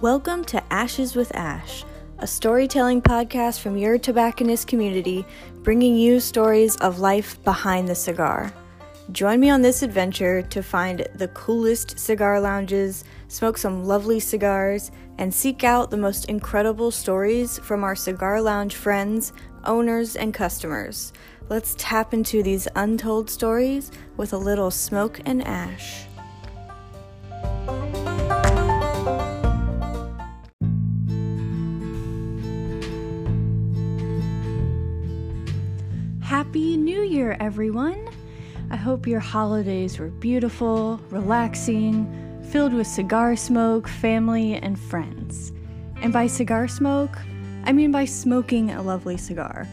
Welcome to Ashes with Ash, a storytelling podcast from your tobacconist community, bringing you stories of life behind the cigar. Join me on this adventure to find the coolest cigar lounges, smoke some lovely cigars, and seek out the most incredible stories from our cigar lounge friends, owners, and customers. Let's tap into these untold stories with a little smoke and ash. Happy New Year, everyone! I hope your holidays were beautiful, relaxing, filled with cigar smoke, family, and friends. And by cigar smoke, I mean by smoking a lovely cigar.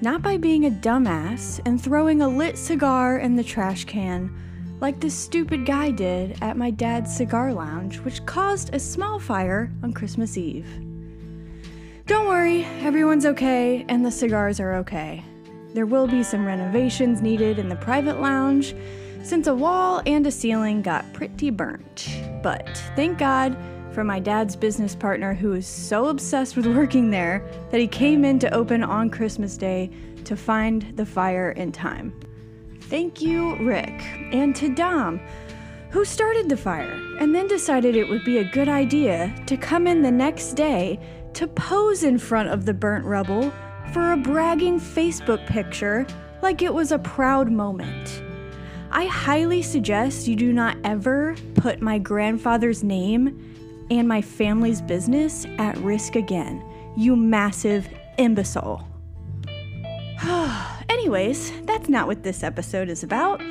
Not by being a dumbass and throwing a lit cigar in the trash can, like this stupid guy did at my dad's cigar lounge, which caused a small fire on Christmas Eve. Don't worry, everyone's okay, and the cigars are okay. There will be some renovations needed in the private lounge since a wall and a ceiling got pretty burnt. But thank God for my dad's business partner who is so obsessed with working there that he came in to open on Christmas Day to find the fire in time. Thank you, Rick, and to Dom, who started the fire and then decided it would be a good idea to come in the next day to pose in front of the burnt rubble for a bragging Facebook picture like it was a proud moment. I highly suggest you do not ever put my grandfather's name and my family's business at risk again, you massive imbecile. Anyways, that's not what this episode is about.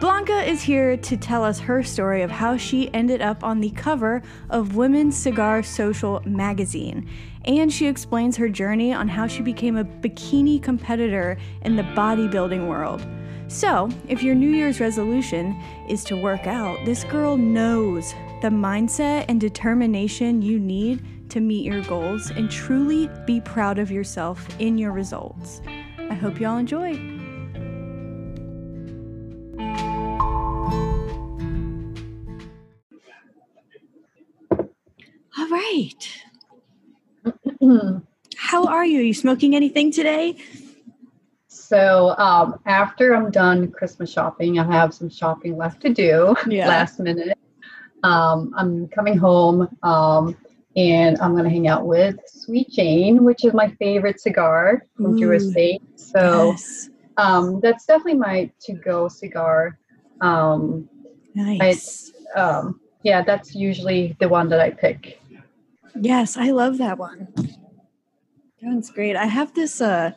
Blanca is here to tell us her story of how she ended up on the cover of Women's Cigar Social magazine. And she explains her journey on how she became a bikini competitor in the bodybuilding world. So, if your New Year's resolution is to work out, this girl knows the mindset and determination you need to meet your goals and truly be proud of yourself in your results. I hope you all enjoy. How are you? Are you smoking anything today? So um, after I'm done Christmas shopping, I have some shopping left to do Yeah. last minute. Um, I'm coming home um, and I'm going to hang out with Sweet Jane, which is my favorite cigar from Drew Estate. So yes. um, that's definitely my to-go cigar. Um, Nice. um, yeah, that's usually the one that I pick. Yes, I love that one. That one's great. I have this uh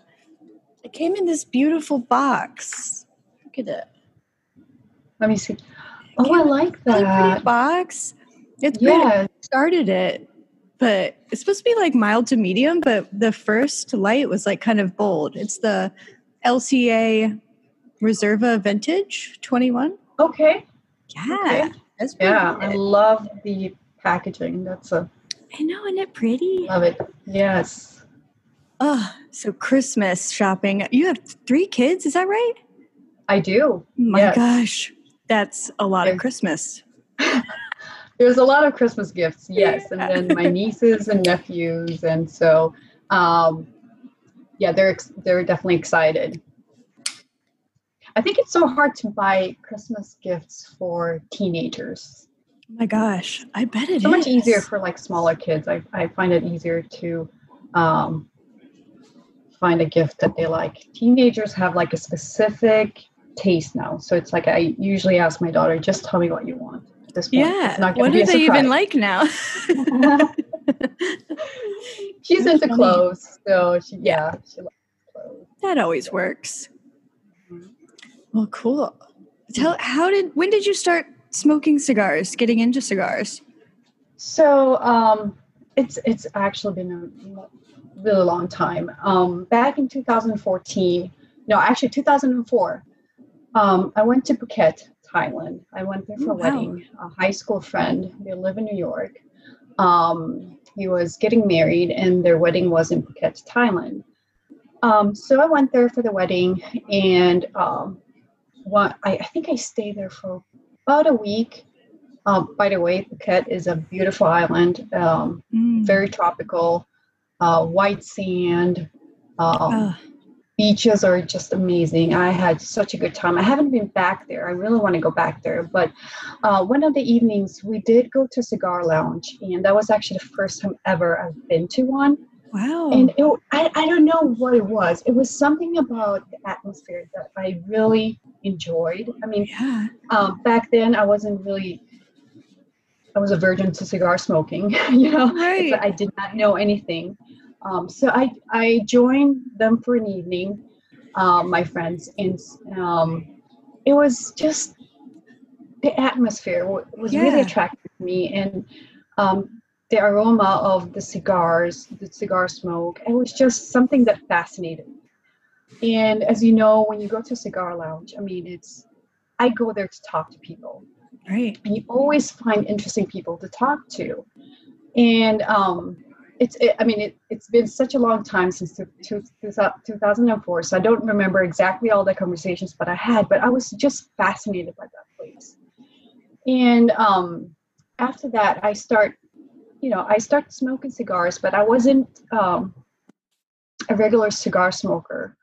it came in this beautiful box. Look at it. Let me see. Oh, I like that. box. It's great. Yeah, I started it, but it's supposed to be like mild to medium, but the first light was like kind of bold. It's the LCA Reserva Vintage 21. okay. Yeah. Okay. Yeah, I love the packaging. That's a I know, isn't it pretty? love it. Yes. Oh, so Christmas shopping. You have three kids, is that right? I do. My Yes. gosh, that's a lot of Christmas. There's a lot of Christmas gifts, yes, Yeah. and then my nieces and nephews, and so, um, yeah, they're ex- they're definitely excited. I think it's so hard to buy Christmas gifts for teenagers. Oh my gosh, I bet it is. so much easier for like smaller kids. I, I find it easier to um, find a gift that they like. Teenagers have like a specific taste now, so it's like I usually ask my daughter, just tell me what you want. At this point, Yeah. it's not What do they even like now? She's That's into funny. clothes, so she yeah, she likes clothes. that always works. Mhm. Well, cool. Tell how did when did you start smoking cigars? Getting into cigars? So um, it's it's actually been a really long time. Um, back in 2014, no, actually 2004, um, I went to Phuket, Thailand. I went there for Oh, a wow. wedding. A high school friend, they live in New York. Um, he was getting married, and their wedding was in Phuket, Thailand. Um, so I went there for the wedding, and um, one, I, I think I stayed there for about a week. Um, by the way, Phuket is a beautiful island, um, Mm. very tropical, uh, white sand. Um, Oh, beaches are just amazing. I had such a good time. I haven't been back there. I really want to go back there. But uh, one of the evenings, we did go to Cigar Lounge, and that was actually the first time ever I've been to one. Wow. And it, I, I don't know what it was. It was something about the atmosphere that I really enjoyed. I mean, yeah. um, back then I wasn't really. I was a virgin to cigar smoking, you know. Right. I did not know anything. Um, so I, I joined them for an evening, um, my friends, and um, it was just the atmosphere wa- was really attractive to me, and um, the aroma of the cigars, the cigar smoke, it was just something that fascinated me. And as you know, when you go to a cigar lounge, I mean, it's I go there to talk to people Right. and you always find interesting people to talk to and um it's it, i mean it, it's been such a long time since two, two, 2004 so i don't remember exactly all the conversations but i had but i was just fascinated by that place and um after that i start you know i started smoking cigars but i wasn't um a regular cigar smoker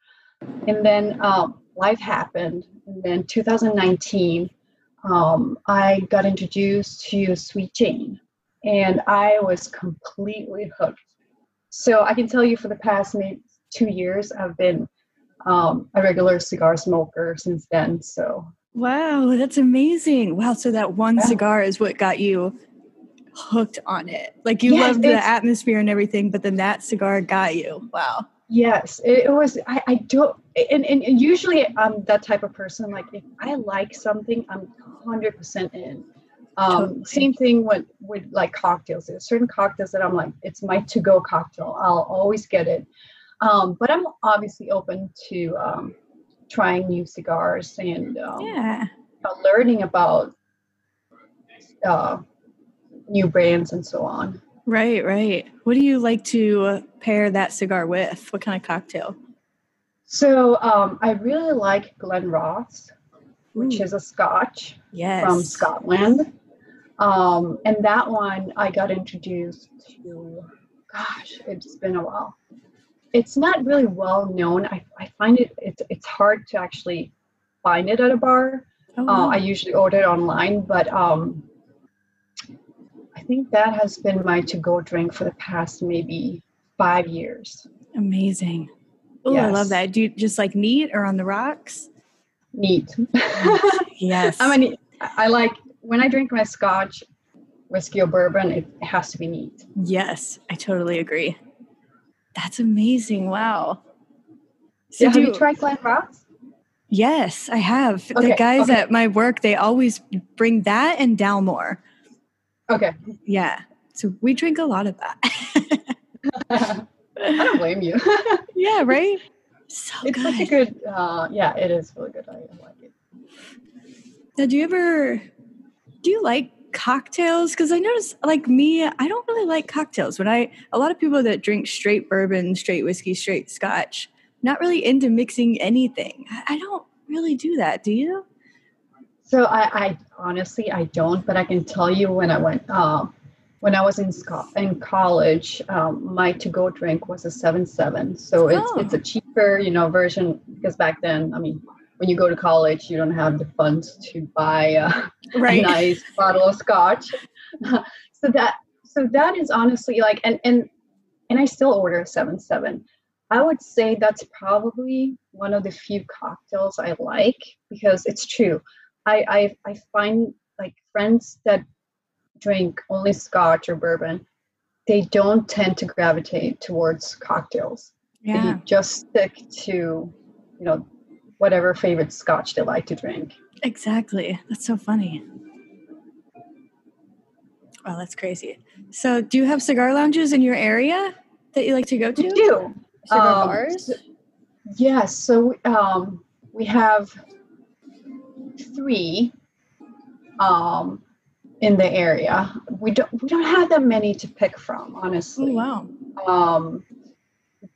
and then um life happened and then 2019 um, I got introduced to Sweet Jane, and I was completely hooked. So I can tell you, for the past maybe two years, I've been um, a regular cigar smoker since then. So Wow, that's amazing. Wow, so that one Yeah. cigar is what got you hooked on it. Like you Yes, loved the atmosphere and everything, but then that cigar got you. Wow. yes, it, was. I, I do, and, and and usually I'm that type of person. Like if I like something, I'm hundred percent in. Um, Totally. Same thing with with like cocktails. There's certain cocktails that I'm like, it's my to-go cocktail. I'll always get it. Um, but I'm obviously open to um, trying new cigars and um, Yeah. learning about uh, new brands and so on. Right, right. What do you like to pair that cigar with? What kind of cocktail? So um, I really like Glen Ross, which Ooh. is a Scotch Yes. from Scotland. Um, and that one I got introduced to, gosh, it's been a while. It's not really well known. I, I find it, it's, it's hard to actually find it at a bar. Oh, Uh. I usually order it online, but um, think that has been my to go drink for the past maybe five years. Amazing. Oh, I love that. Do you just like neat or on the rocks? Neat. Yes. I mean, I like when I drink my scotch, whiskey, or bourbon, it has to be neat. yes, I totally agree. That's amazing. Wow. So Yeah, have do you tried Glen Ross? Yes, I have. the guys okay. at my work, they always bring that and Dalmore. Okay. Yeah. So we drink a lot of that. I don't blame you. yeah, right? So it's good. such a good, uh, yeah, it is really good. I like it. Now, do you ever do you like cocktails? Because I notice, like me, I don't really like cocktails. When I a lot of people that drink straight bourbon, straight whiskey, straight scotch, not really into mixing anything. I, I don't really do that. Do you? So I, I honestly I don't, but I can tell you when I went um, when I was in Sco- in college, um, my to-go drink was a seven seven. So it's Oh. it's a cheaper, you know, version because back then, I mean, when you go to college, you don't have the funds to buy a, a nice bottle of scotch. so that so that is honestly like and and and I still order a seven seven. I would say that's probably one of the few cocktails I like because it's true. I I, I find like friends that drink only scotch or bourbon, they don't tend to gravitate towards cocktails. Yeah. They just stick to, you know, whatever favorite scotch they like to drink. Exactly. That's so funny. Wow, that's crazy. So, do you have cigar lounges in your area that you like to go to? We do. Cigar Um, bars? Yes, so um, we have three um, in the area. We don't we don't have that many to pick from, Oh, honestly. wow. Um,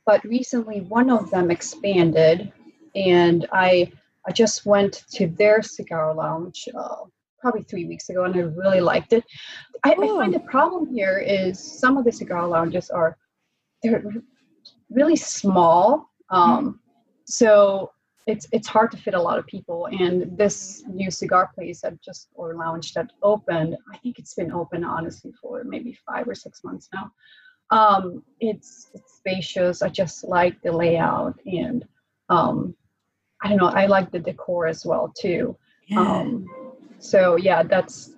but recently, one of them expanded, and I I just went to their cigar lounge uh, probably three weeks ago, and I really liked it. I, I find the problem here is some of the cigar lounges are they're really small, um, so it's it's hard to fit a lot of people. And this new cigar place that just or lounge that opened, I think it's been open honestly for maybe five or six months now. Um, it's it's spacious. I just like the layout and um, I don't know. I like the decor as well too. Yeah. Um, so yeah, that's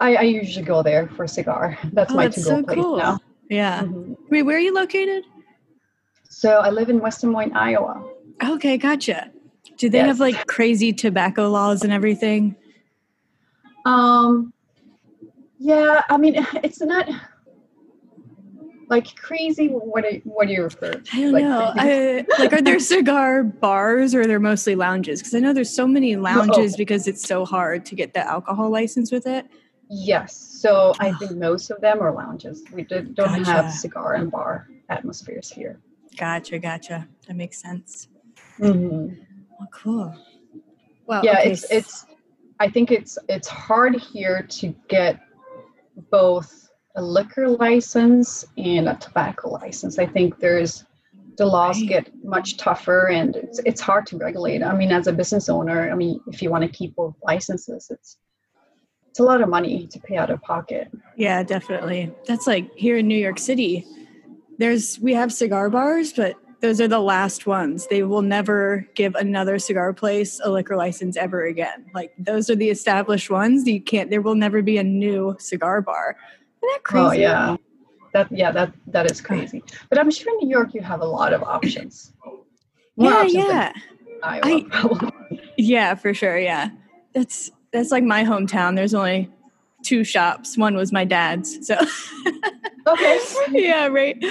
I, I, usually go there for a cigar. That's oh, my to-go so place cool. now. Yeah. Mm-hmm. Wait, where are you located? So I live in West Des Moines, Iowa. Okay, gotcha. Do they yes. have like crazy tobacco laws and everything? Um, yeah, I mean, it's not like crazy. What do, what do you refer? To? I don't like, know. I, like, are there cigar bars or are there mostly lounges? Because I know there's so many lounges oh. because it's so hard to get the alcohol license with it. Yes. So I think most of them are lounges. We did, don't gotcha. have cigar and bar atmospheres here. Gotcha, gotcha. That makes sense. Mm-hmm. Well, cool. Well, yeah, okay. it's it's. I think it's it's hard here to get both a liquor license and a tobacco license. I think there's the laws right. get much tougher and it's it's hard to regulate. I mean, as a business owner, I mean, if you want to keep both licenses, it's it's a lot of money to pay out of pocket. Yeah, definitely. That's like here in New York City there's we have cigar bars, but those are the last ones. They will never give another cigar place a liquor license ever again. Like those are the established ones. You can't. There will never be a new cigar bar. Isn't that oh, crazy? Oh yeah, that yeah that that is crazy. But I'm sure in New York you have a lot of options. More yeah, options yeah. Iowa, I, yeah, for sure. Yeah, that's that's like my hometown. There's only two shops. One was my dad's. So okay. yeah, right.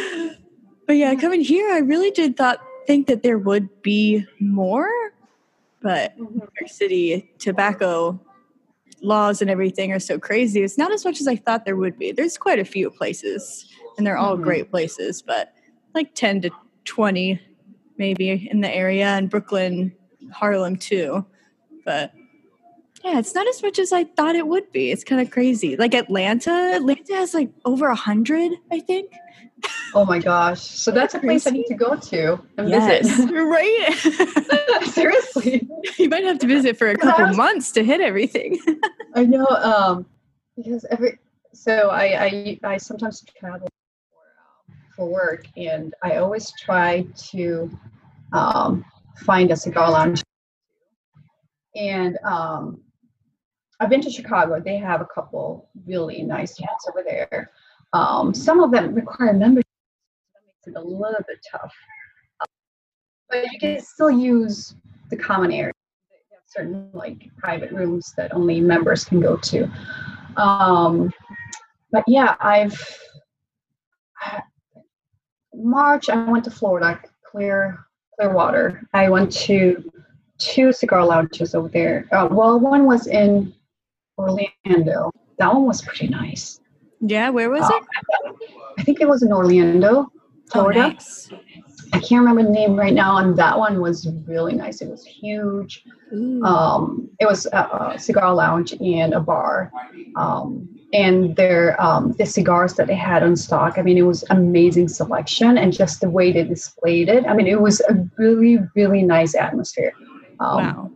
But yeah, coming here, I really did thought think that there would be more, but mm-hmm. New York City tobacco laws and everything are so crazy. It's not as much as I thought there would be. There's quite a few places, and they're all mm-hmm. great places, but like ten to twenty maybe in the area, and Brooklyn, Harlem too. But yeah, it's not as much as I thought it would be. It's kind of crazy. Like Atlanta, Atlanta has like over a hundred, I think. Oh my gosh! So that's a place I need to go to and yes. visit. Right? Seriously, you might have to visit for a couple was, months to hit everything. I know, um, because every so I I, I sometimes travel for, um, for work, and I always try to um, find a cigar lounge. And um, I've been to Chicago. They have a couple really nice ones over there. Um, some of them require membership. That makes it a little bit tough. Um, but you can still use the common area. Have certain like private rooms that only members can go to. Um, but yeah, I've March. I went to Florida, Clear Clearwater. I went to two cigar lounges over there. Uh, well, one was in Orlando. That one was pretty nice. Yeah, where was it? I think it was in Orlando, oh, Florida. Oh, nice. I can't remember the name right now, and that one was really nice. It was huge. Um, it was a, a, cigar lounge and a bar, um, and their um, the cigars that they had on stock. I mean, it was amazing selection, and just the way they displayed it. I mean, it was a really really nice atmosphere. Um, wow.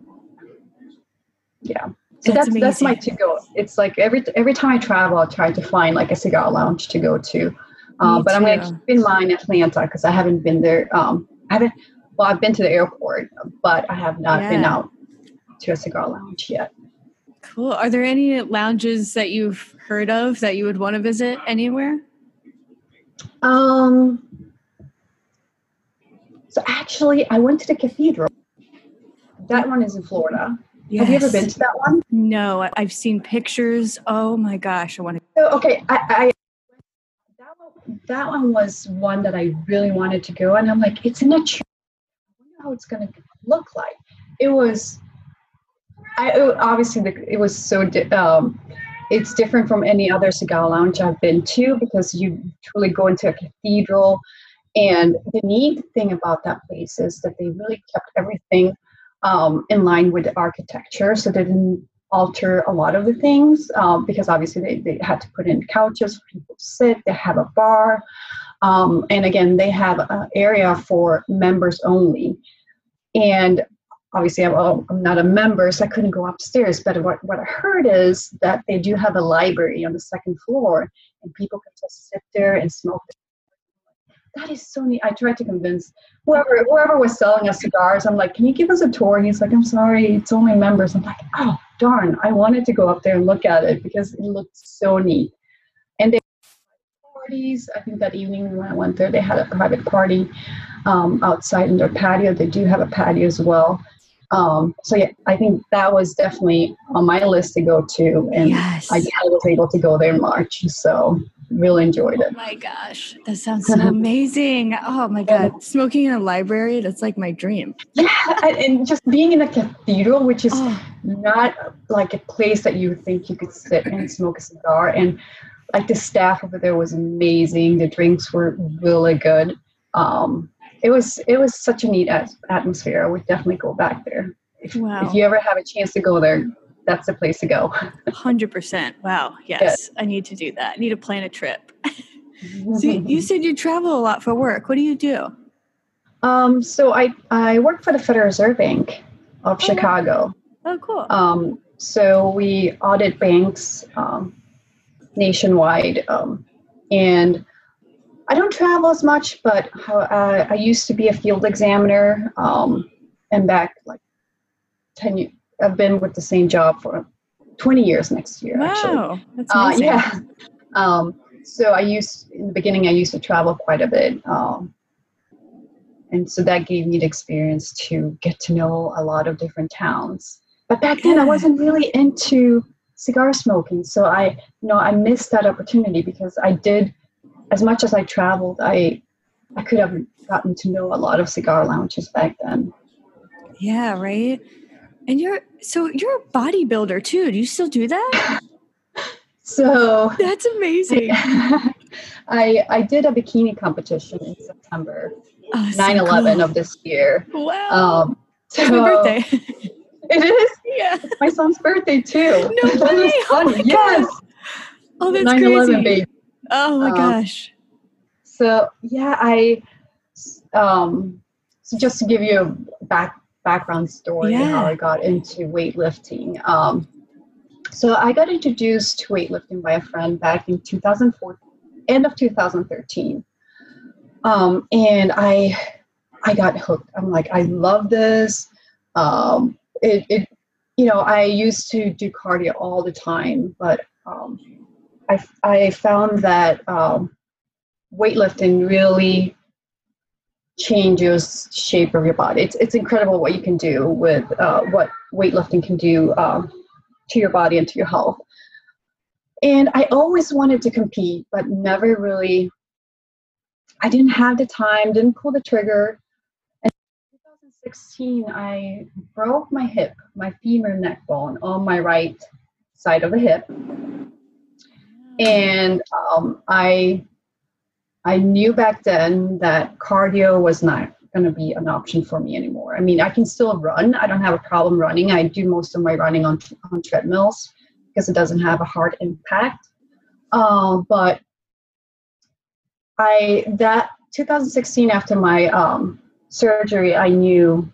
Yeah so that's that's, that's my to go. It's like every every time I travel, I try to find like a cigar lounge to go to. Um, but I'm going to keep in mind Atlanta because I haven't been there. Um, I haven't. Well, I've been to the airport, but I have not yeah. been out to a cigar lounge yet. Cool. Are there any lounges that you've heard of that you would want to visit anywhere? Um. So actually, I went to the cathedral. That one is in Florida. Yes. Have you ever been to that one? No, I've seen pictures. Oh my gosh, I want to. So, okay, I, I that one, that one was one that I really wanted to go, and I'm like, it's in a church. I wonder how it's going to look like. It was, I it, obviously the, it was so. Di- um, it's different from any other cigar lounge I've been to because you truly go into a cathedral. And the neat thing about that place is that they really kept everything um, in line with the architecture. So they didn't alter a lot of the things um, because obviously they, they had to put in couches for people to sit. They have a bar. Um, and again, they have an area for members only. And obviously, I'm, I'm, not a member, so I couldn't go upstairs. But what, what I heard is that they do have a library on the second floor, and people can just sit there and smoke that is so neat. I tried to convince whoever whoever was selling us cigars. I'm like, can you give us a tour? He's like, I'm sorry, it's only members. I'm like, oh darn, I wanted to go up there and look at it because it looked so neat. And they parties. I think that evening when I went there, they had a private party um, outside in their patio. They do have a patio as well. Um, so yeah, I think that was definitely on my list to go to, and yes. I, I was able to go there in March. So really enjoyed it. Oh my gosh, that sounds so amazing. Oh my God, smoking in a library, that's like my dream. Yeah, and just being in a cathedral, which is oh. not like a place that you would think you could sit and smoke a cigar. And like the staff over there was amazing. The drinks were really good. Um, it was it was such a neat atmosphere. I would definitely go back there. If, wow. if you ever have a chance to go there, that's the place to go. 100%. Wow. Yes. I need to do that. I need to plan a trip. so you said you travel a lot for work. What do you do? Um, so I, I work for the Federal Reserve Bank of oh, Chicago. Oh, cool. Um, so we audit banks um, nationwide. Um, and I don't travel as much, but uh, I used to be a field examiner um, and back like 10 years I've been with the same job for 20 years next year. Wow, actually. that's amazing. Uh, yeah. Um, so I used in the beginning I used to travel quite a bit, um, and so that gave me the experience to get to know a lot of different towns. But back then I wasn't really into cigar smoking, so I you know I missed that opportunity because I did as much as I traveled, I I could have gotten to know a lot of cigar lounges back then. Yeah, right. And you're so you're a bodybuilder too. Do you still do that? so that's amazing. I I did a bikini competition in September, oh, 9/11 cool. of this year. Wow. Um, so, it's my birthday. it is. Yeah. It's my son's birthday too. No way. Oh yes. God. Oh, that's 9/11 crazy. baby. Oh my um, gosh. So yeah, I um so just to give you a back background story yeah. how I got into weightlifting. Um, so I got introduced to weightlifting by a friend back in 2004, end of 2013, um, and I I got hooked. I'm like, I love this. Um, it, it, you know, I used to do cardio all the time, but um, I I found that um, weightlifting really changes shape of your body. It's it's incredible what you can do with uh, what weightlifting can do um, to your body and to your health. And I always wanted to compete, but never really. I didn't have the time, didn't pull the trigger. And in 2016, I broke my hip, my femur neck bone on my right side of the hip. And um, I I knew back then that cardio was not going to be an option for me anymore. I mean, I can still run. I don't have a problem running. I do most of my running on, on treadmills because it doesn't have a hard impact. Uh, but I that 2016 after my um, surgery, I knew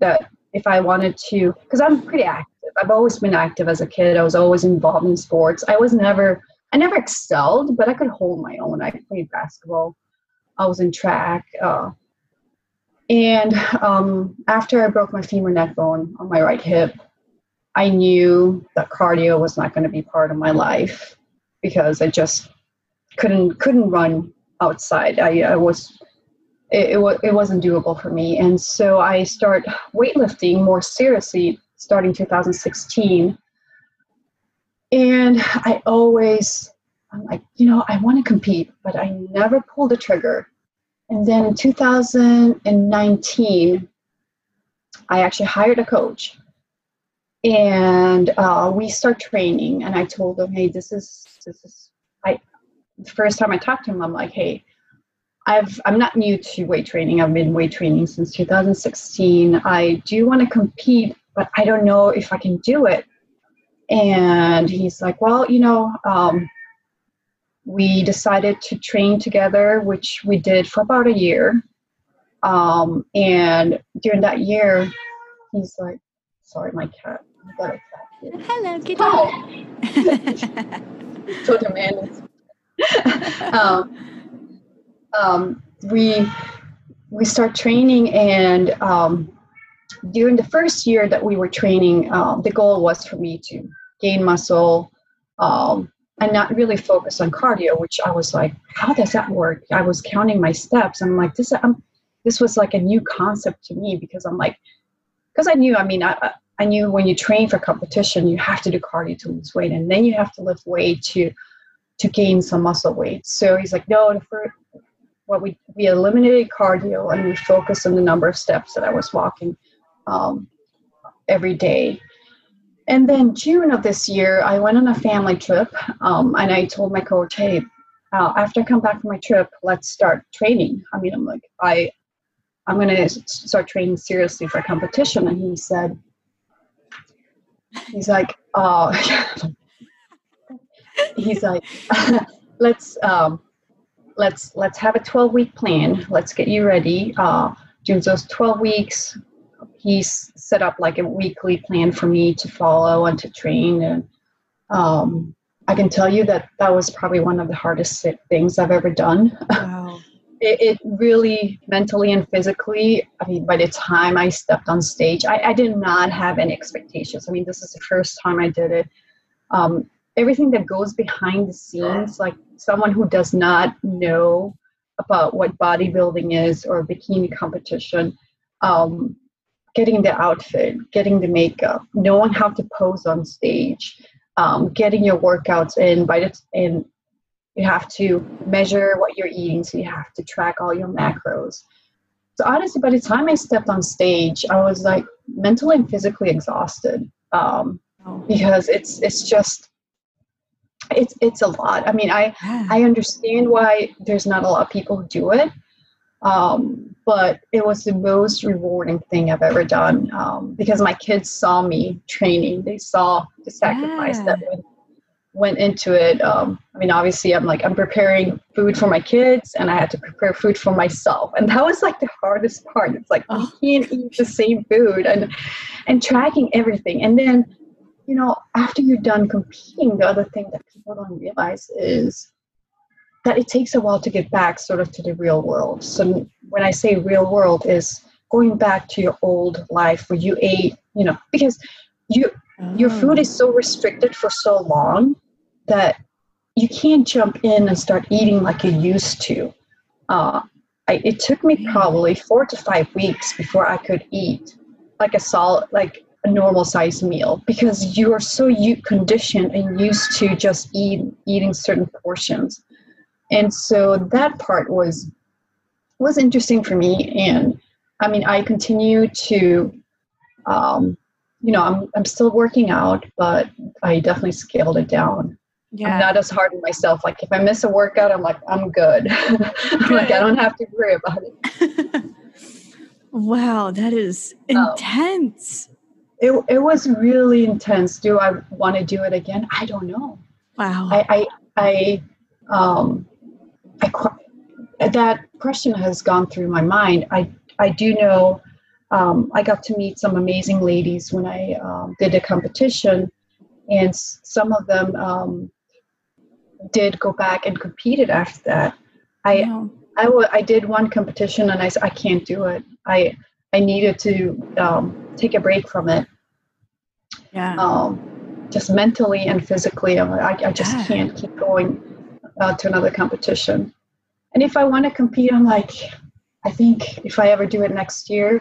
that if I wanted to, because I'm pretty active. I've always been active as a kid. I was always involved in sports. I was never I never excelled, but I could hold my own. I played basketball. I was in track. Uh, and um, after I broke my femur neck bone on my right hip, I knew that cardio was not going to be part of my life because I just couldn't couldn't run outside. I, I was it, it, was, it wasn't doable for me, and so I start weightlifting more seriously starting 2016 and I always, I'm like, you know, I want to compete, but I never pulled the trigger. And then in 2019, I actually hired a coach. And uh, we start training, and I told him, hey, this is, this is, I, the first time I talked to him, I'm like, hey, I've, I'm not new to weight training. I've been weight training since 2016. I do want to compete, but I don't know if I can do it and he's like, well, you know, um, we decided to train together, which we did for about a year. Um, and during that year, he's like, sorry, my cat. I got a cat here. Hello, kitty. Oh. so demanding. um, um, we we start training, and um, during the first year that we were training, um, the goal was for me to gain muscle um, and not really focus on cardio, which I was like, how does that work? I was counting my steps. And I'm like, this, I'm, this was like a new concept to me because I'm like, because I knew, I mean, I, I knew when you train for competition, you have to do cardio to lose weight, and then you have to lift weight to to gain some muscle weight. So he's like, no, first, what we we eliminated cardio and we focused on the number of steps that I was walking um, every day. And then June of this year, I went on a family trip, um, and I told my coach, "Hey, uh, after I come back from my trip, let's start training." I mean, I'm like, I, I'm gonna start training seriously for competition. And he said, he's like, "Oh," he's like, "Let's, um, let's let's have a 12 week plan. Let's get you ready." Uh, during those 12 weeks, he's set up like a weekly plan for me to follow and to train and um, i can tell you that that was probably one of the hardest things i've ever done. Wow. it, it, really mentally and physically i mean by the time i stepped on stage I, I, did not have any expectations. I mean this is the first time i did it. Um, everything that goes behind the scenes like someone who does not know about what bodybuilding is or bikini competition um, getting the outfit, getting the makeup, knowing how to pose on stage, um, getting your workouts in. By the and you have to measure what you're eating, so you have to track all your macros. So honestly, by the time I stepped on stage, I was like mentally and physically exhausted um, because it's it's just it's it's a lot. I mean, I I understand why there's not a lot of people who do it, um, but it was the most rewarding thing I've ever done um, because my kids saw me training. They saw the sacrifice yeah. that went, went into it. Um, I mean, obviously, I'm like, I'm preparing food for my kids and I had to prepare food for myself. And that was like the hardest part. It's like, oh. we can't eat the same food and, and tracking everything. And then, you know, after you're done competing, the other thing that people don't realize is that it takes a while to get back sort of to the real world. So when I say real world is going back to your old life where you ate, you know, because you oh. your food is so restricted for so long that you can't jump in and start eating like you used to. Uh, I, it took me probably four to five weeks before I could eat like a solid, like a normal size meal because you are so you conditioned and used to just eat eating certain portions and so that part was was interesting for me. And i mean i continue to um, you know I'm, I'm still working out but i definitely scaled it down. Yeah. i'm not as hard on myself. Like if i miss a workout i'm like i'm good, good. like i don't have to worry about it. Wow that is um, intense. Um, it, it was really intense. Do i want to do it again? I don't know. Wow. I i, I um that question has gone through my mind. I, I do know um, I got to meet some amazing ladies when I um, did a competition, and some of them um, did go back and competed after that. I, yeah. I, w- I did one competition and I said, I can't do it. I, I needed to um, take a break from it. Yeah. Um, just mentally and physically, I, I just yeah. can't keep going uh, to another competition. And if I want to compete, I'm like, I think if I ever do it next year,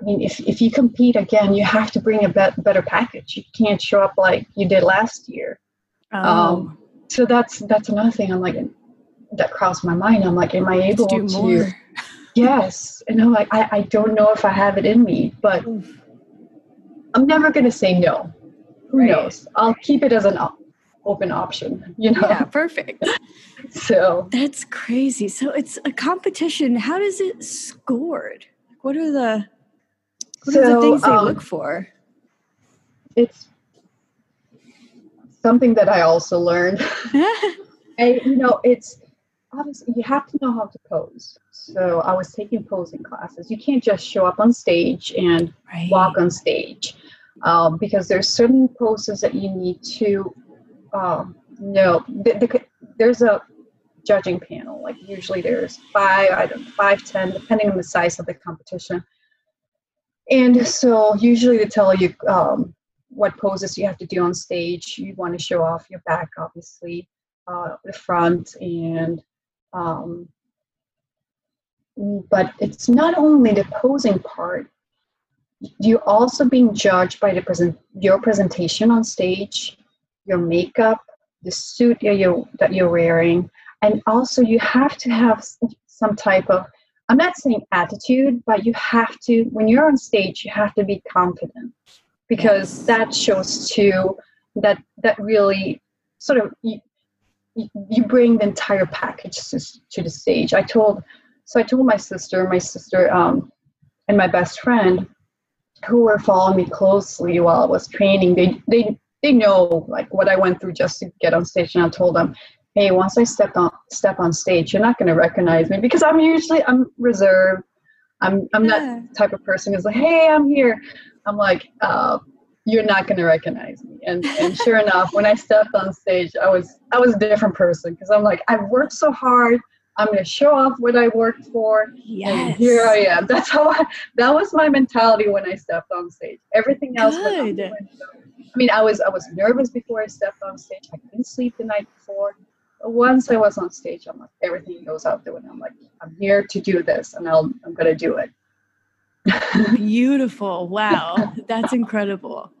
I mean, if, if you compete again, you have to bring a be- better package. You can't show up like you did last year. Oh. Um, so that's that's another thing. I'm like, that crossed my mind. I'm like, am I able to? More. Yes, and I'm like, I, I don't know if I have it in me, but I'm never gonna say no. Who right. knows? I'll keep it as an open option, you know? Yeah, perfect. so that's crazy. So it's a competition. How does it scored? What are the what so, are the things they um, look for? It's something that I also learned. and you know, it's obviously you have to know how to pose. So I was taking posing classes. You can't just show up on stage and right. walk on stage um, because there's certain poses that you need to um, know. The, the, there's a judging panel. Like usually there's five, I don't know, five, ten, depending on the size of the competition. And so usually they tell you um, what poses you have to do on stage. You want to show off your back, obviously, uh, the front, and um, but it's not only the posing part. You're also being judged by the present your presentation on stage, your makeup, the suit that you're, that you're wearing, and also you have to have some type of I'm not saying attitude, but you have to, when you're on stage, you have to be confident because that shows to that that really sort of you, you bring the entire package to, to the stage. I told, so I told my sister, my sister, um, and my best friend, who were following me closely while I was training. They they they know like what I went through just to get on stage, and I told them, hey, once I step on step on stage, you're not going to recognize me because I'm usually I'm reserved. I'm I'm yeah. that type of person who's like, hey, I'm here. I'm like, uh, you're not going to recognize me. And and sure enough, when I stepped on stage, I was I was a different person because I'm like, I've worked so hard. I'm going to show off what I worked for. Yes. And here I am. That's how I, that was my mentality when I stepped on stage. Everything else Good. I mean, I was I was nervous before I stepped on stage. I couldn't sleep the night before But once I was on stage, I'm like, everything goes out the window. I'm like, I'm here to do this and I'll, I'm going to do it. Beautiful. Wow. That's incredible.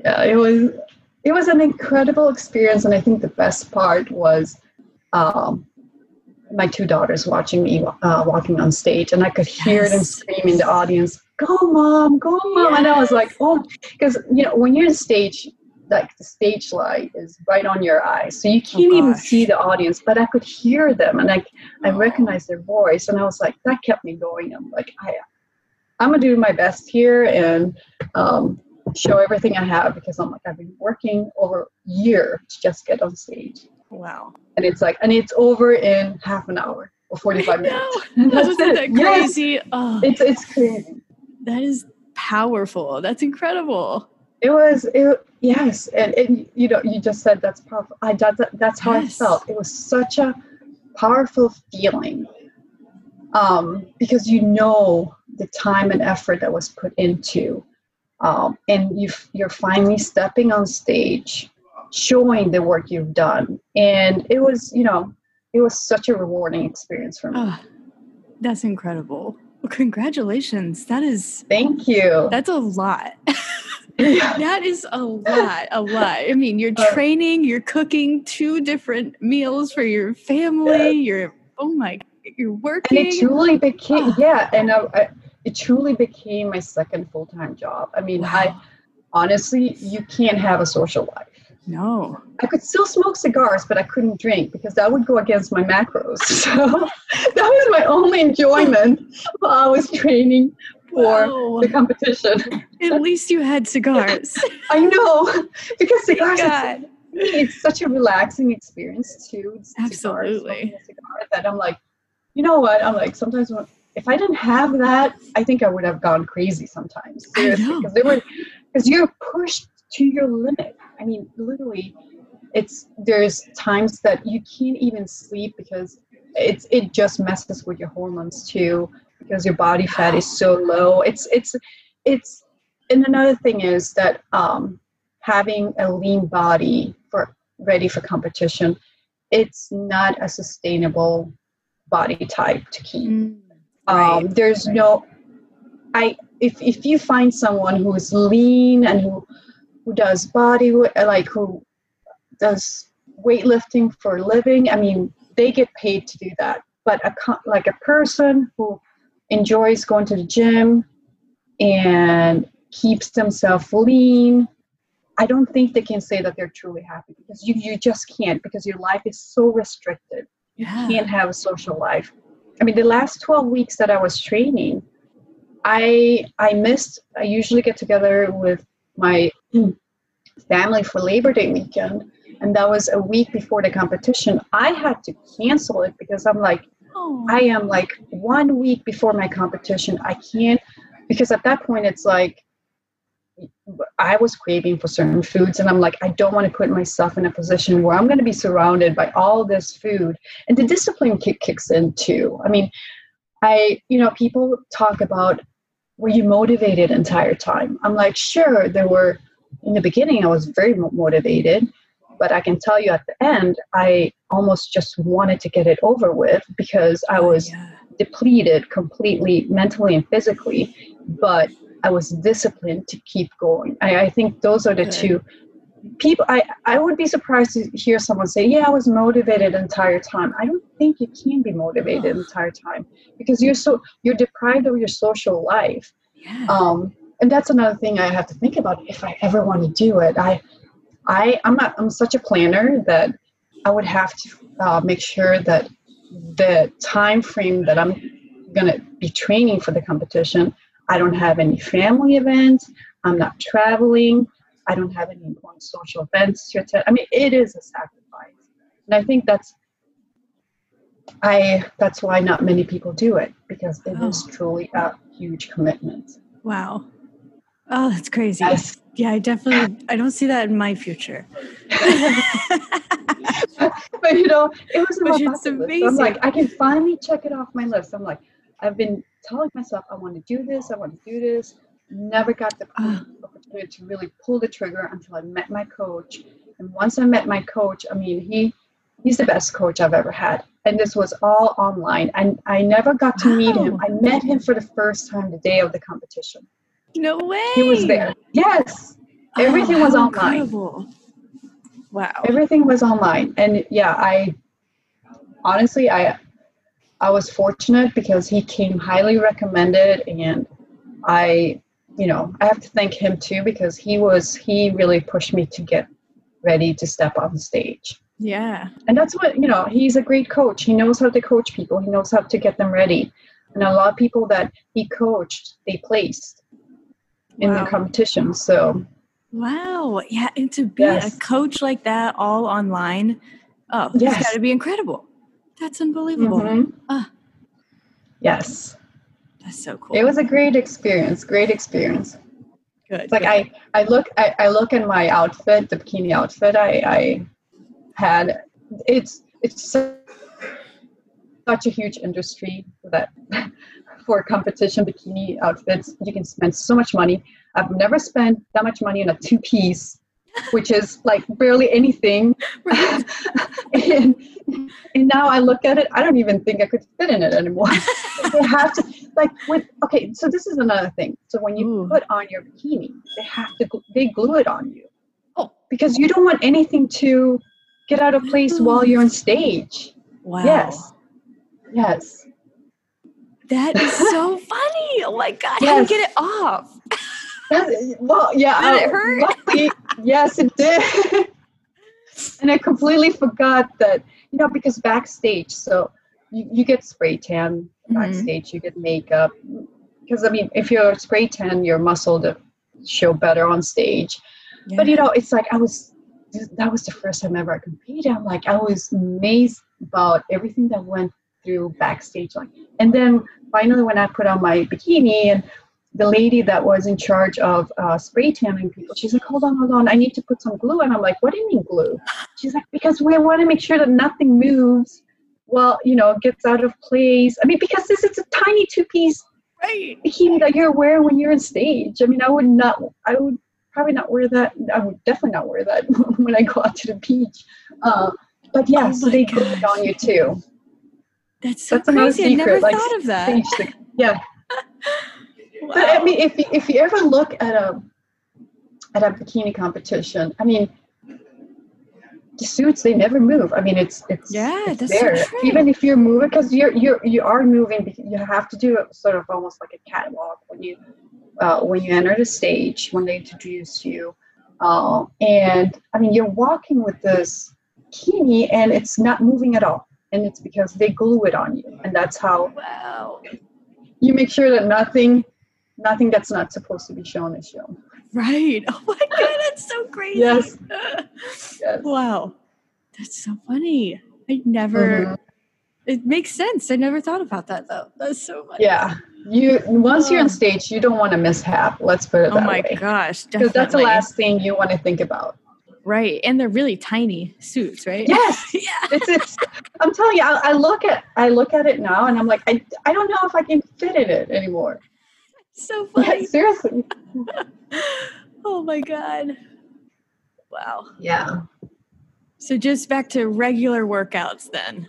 Yeah, it was, it was an incredible experience. And I think the best part was, um, my two daughters watching me uh, walking on stage and I could hear yes. them scream in the audience, go mom, go mom. Yes. And I was like, oh, because, you know, when you're on stage, like the stage light is right on your eyes so you oh, can't oh, even see the audience but i could hear them and i i recognized their voice and i was like that kept me going. I'm like i i'm gonna do my best here and um, show everything i have because i'm like i've been working over a year to just get on stage. Wow. And it's like and it's over in half an hour or 45 minutes. That's Wasn't that crazy? Yes. oh. it's it's crazy that is powerful. That's incredible. It was it yes and, and you know you just said that's powerful. I that, that's how yes. i felt. It was such a powerful feeling um, because you know the time and effort that was put into um, and you you're finally stepping on stage showing the work you've done. And it was you know it was such a rewarding experience for me. Oh, that's incredible well, congratulations that is thank you that's a lot that is a lot, a lot. I mean, you're training, you're cooking two different meals for your family. You're oh my, you're working. And it truly became ah. yeah, and I, I, it truly became my second full time job. I mean, wow. I honestly, you can't have a social life. No. I could still smoke cigars, but I couldn't drink because that would go against my macros. So that was my only enjoyment while I was training for wow. the competition. At least you had cigars. I know, because cigars. It's, it's such a relaxing experience too. Absolutely. Cigar that I'm like, you know what? I'm like sometimes when, if I didn't have that, I think I would have gone crazy sometimes. Seriously, because they were because you're pushed to your limit. I mean, literally, it's there's times that you can't even sleep because it's it just messes with your hormones too because your body fat is so low. It's it's it's and another thing is that um, having a lean body for ready for competition, it's not a sustainable body type to keep. Mm, right, um, there's right. no I if if you find someone who is lean and who who does body uh, like who does weightlifting for a living, I mean, they get paid to do that. But a like a person who enjoys going to the gym and keeps themselves lean i don't think they can say that they're truly happy because you, you just can't because your life is so restricted yeah. you can't have a social life i mean the last 12 weeks that i was training i i missed i usually get together with my family for Labor Day weekend, and that was a week before the competition. I had to cancel it because I'm like, Oh. I am like one week before my competition. I can't because at that point it's like I was craving for certain foods, and I'm like, I don't want to put myself in a position where I'm going to be surrounded by all this food, and the discipline kick kicks in too. I mean, I you know people talk about were you motivated entire time? I'm like, sure, there were in the beginning I was very motivated, but I can tell you at the end I almost just wanted to get it over with because I was Yeah. depleted completely mentally and physically, but I was disciplined to keep going. I, I think those are the Good. two people. I, I would be surprised to hear someone say, Yeah, I was motivated the entire time. I don't think you can be motivated the entire time because you're so you're deprived of your social life. Yeah. Um, and that's another thing I have to think about if I ever want to do it. I I I'm not I'm such a planner that I would have to uh, make sure that the time frame that I'm gonna be training for the competition, I don't have any family events. I'm not traveling. I don't have any important social events to attend. I mean, it is a sacrifice, and I think that's I that's why not many people do it because it is Oh. truly a huge commitment. wow. Oh, that's crazy. Yes. Yeah, I definitely I don't see that in my future. but you know, it was But it's bucket list. I'm like. I can finally check it off my list. I'm like, I've been telling myself I want to do this, I want to do this. Never got the Ah. opportunity to really pull the trigger until I met my coach. And once I met my coach, I mean, he he's the best coach I've ever had. And this was all online. And I never got to meet him. I met him for the first time the day of the competition. No way. He was there. Yes. Oh, Everything was oh, online. Incredible. Wow. everything was online and yeah i honestly i i was fortunate because he came highly recommended and i you know i have to thank him too because he was he really pushed me to get ready to step on stage yeah. and that's what you know he's a great coach he knows how to coach people he knows how to get them ready and a lot of people that he coached they placed in Wow. the competition so Wow. Yeah. And to be Yes. a coach like that all online, oh, it's Yes. got to be incredible. That's unbelievable. mhm. Ah. yes That's so cool. it was a great experience great experience good. It's like good. I, I look I, I look at my outfit, the bikini outfit I, I had. It's it's su- such a huge industry that for competition bikini outfits you can spend so much money. I've never spent that much money on a two piece, which is like barely anything. Right. and and now I look at it, I don't even think I could fit in it anymore. they have to like with okay. So this is another thing. So when you Ooh. put on your bikini, they have to they glue it on you. Oh. because you don't want anything to get out of place while you're on stage. wow. Yes, yes. That is so funny. Oh my God. How do you get it off? That- well, yeah. Did it uh, hurt? Luckily, yes, it did. and I completely forgot that, you know, because backstage, so you, you get spray tan Mhm. backstage, you get makeup. Because, I mean, if you're spray tan, your muscle to show better on stage. But, you know, it's like I was, that was the first time ever I competed. I'm like, I was amazed about everything that went through backstage. Like, and then finally, when I put on my bikini and the lady that was in charge of uh, spray tanning people, she's like, hold on, hold on, I need to put some glue. And I'm like, what do you mean glue? She's like, because we want to make sure that nothing moves well, you know, gets out of place. I mean, because this is a tiny two piece right. bikini that you're wearing when you're on stage. I mean, I would not, I would probably not wear that. I would definitely not wear that when I go out to the beach. Uh, but yeah, Oh so they glue it on you too. That's so That's crazy. I never like thought of that. Yeah, Wow. But I mean, if you, if you ever look at a at a bikini competition, I mean, the suits they never move. I mean, it's it's Yeah, it's that's so there. true. Even if you're moving, because you're you're you are moving, because you have to do it sort of almost like a catwalk when you uh, when you enter the stage when they introduce you. Uh, and I mean, you're walking with this bikini, and it's not moving at all. And it's because they glue it on you, and that's how wow. you make sure that nothing nothing that's not supposed to be shown is shown Right. Oh my god, that's so crazy. Yes. yes. Wow. That's so funny. I never Mhm. it makes sense. I never thought about that though. That's so funny. Yeah. You once you're on Oh. stage, you don't want to mishap. Let's put it that way Oh my way. gosh. Because that's the last thing you want to think about. Right. And they're really tiny suits, right? Yes. yeah. it's, it's I'm telling you, I, I look at I look at it now and I'm like, I, I don't know if I can fit in it anymore. So Yeah, funny. seriously. oh my god. Wow. Yeah. So just back to regular workouts then.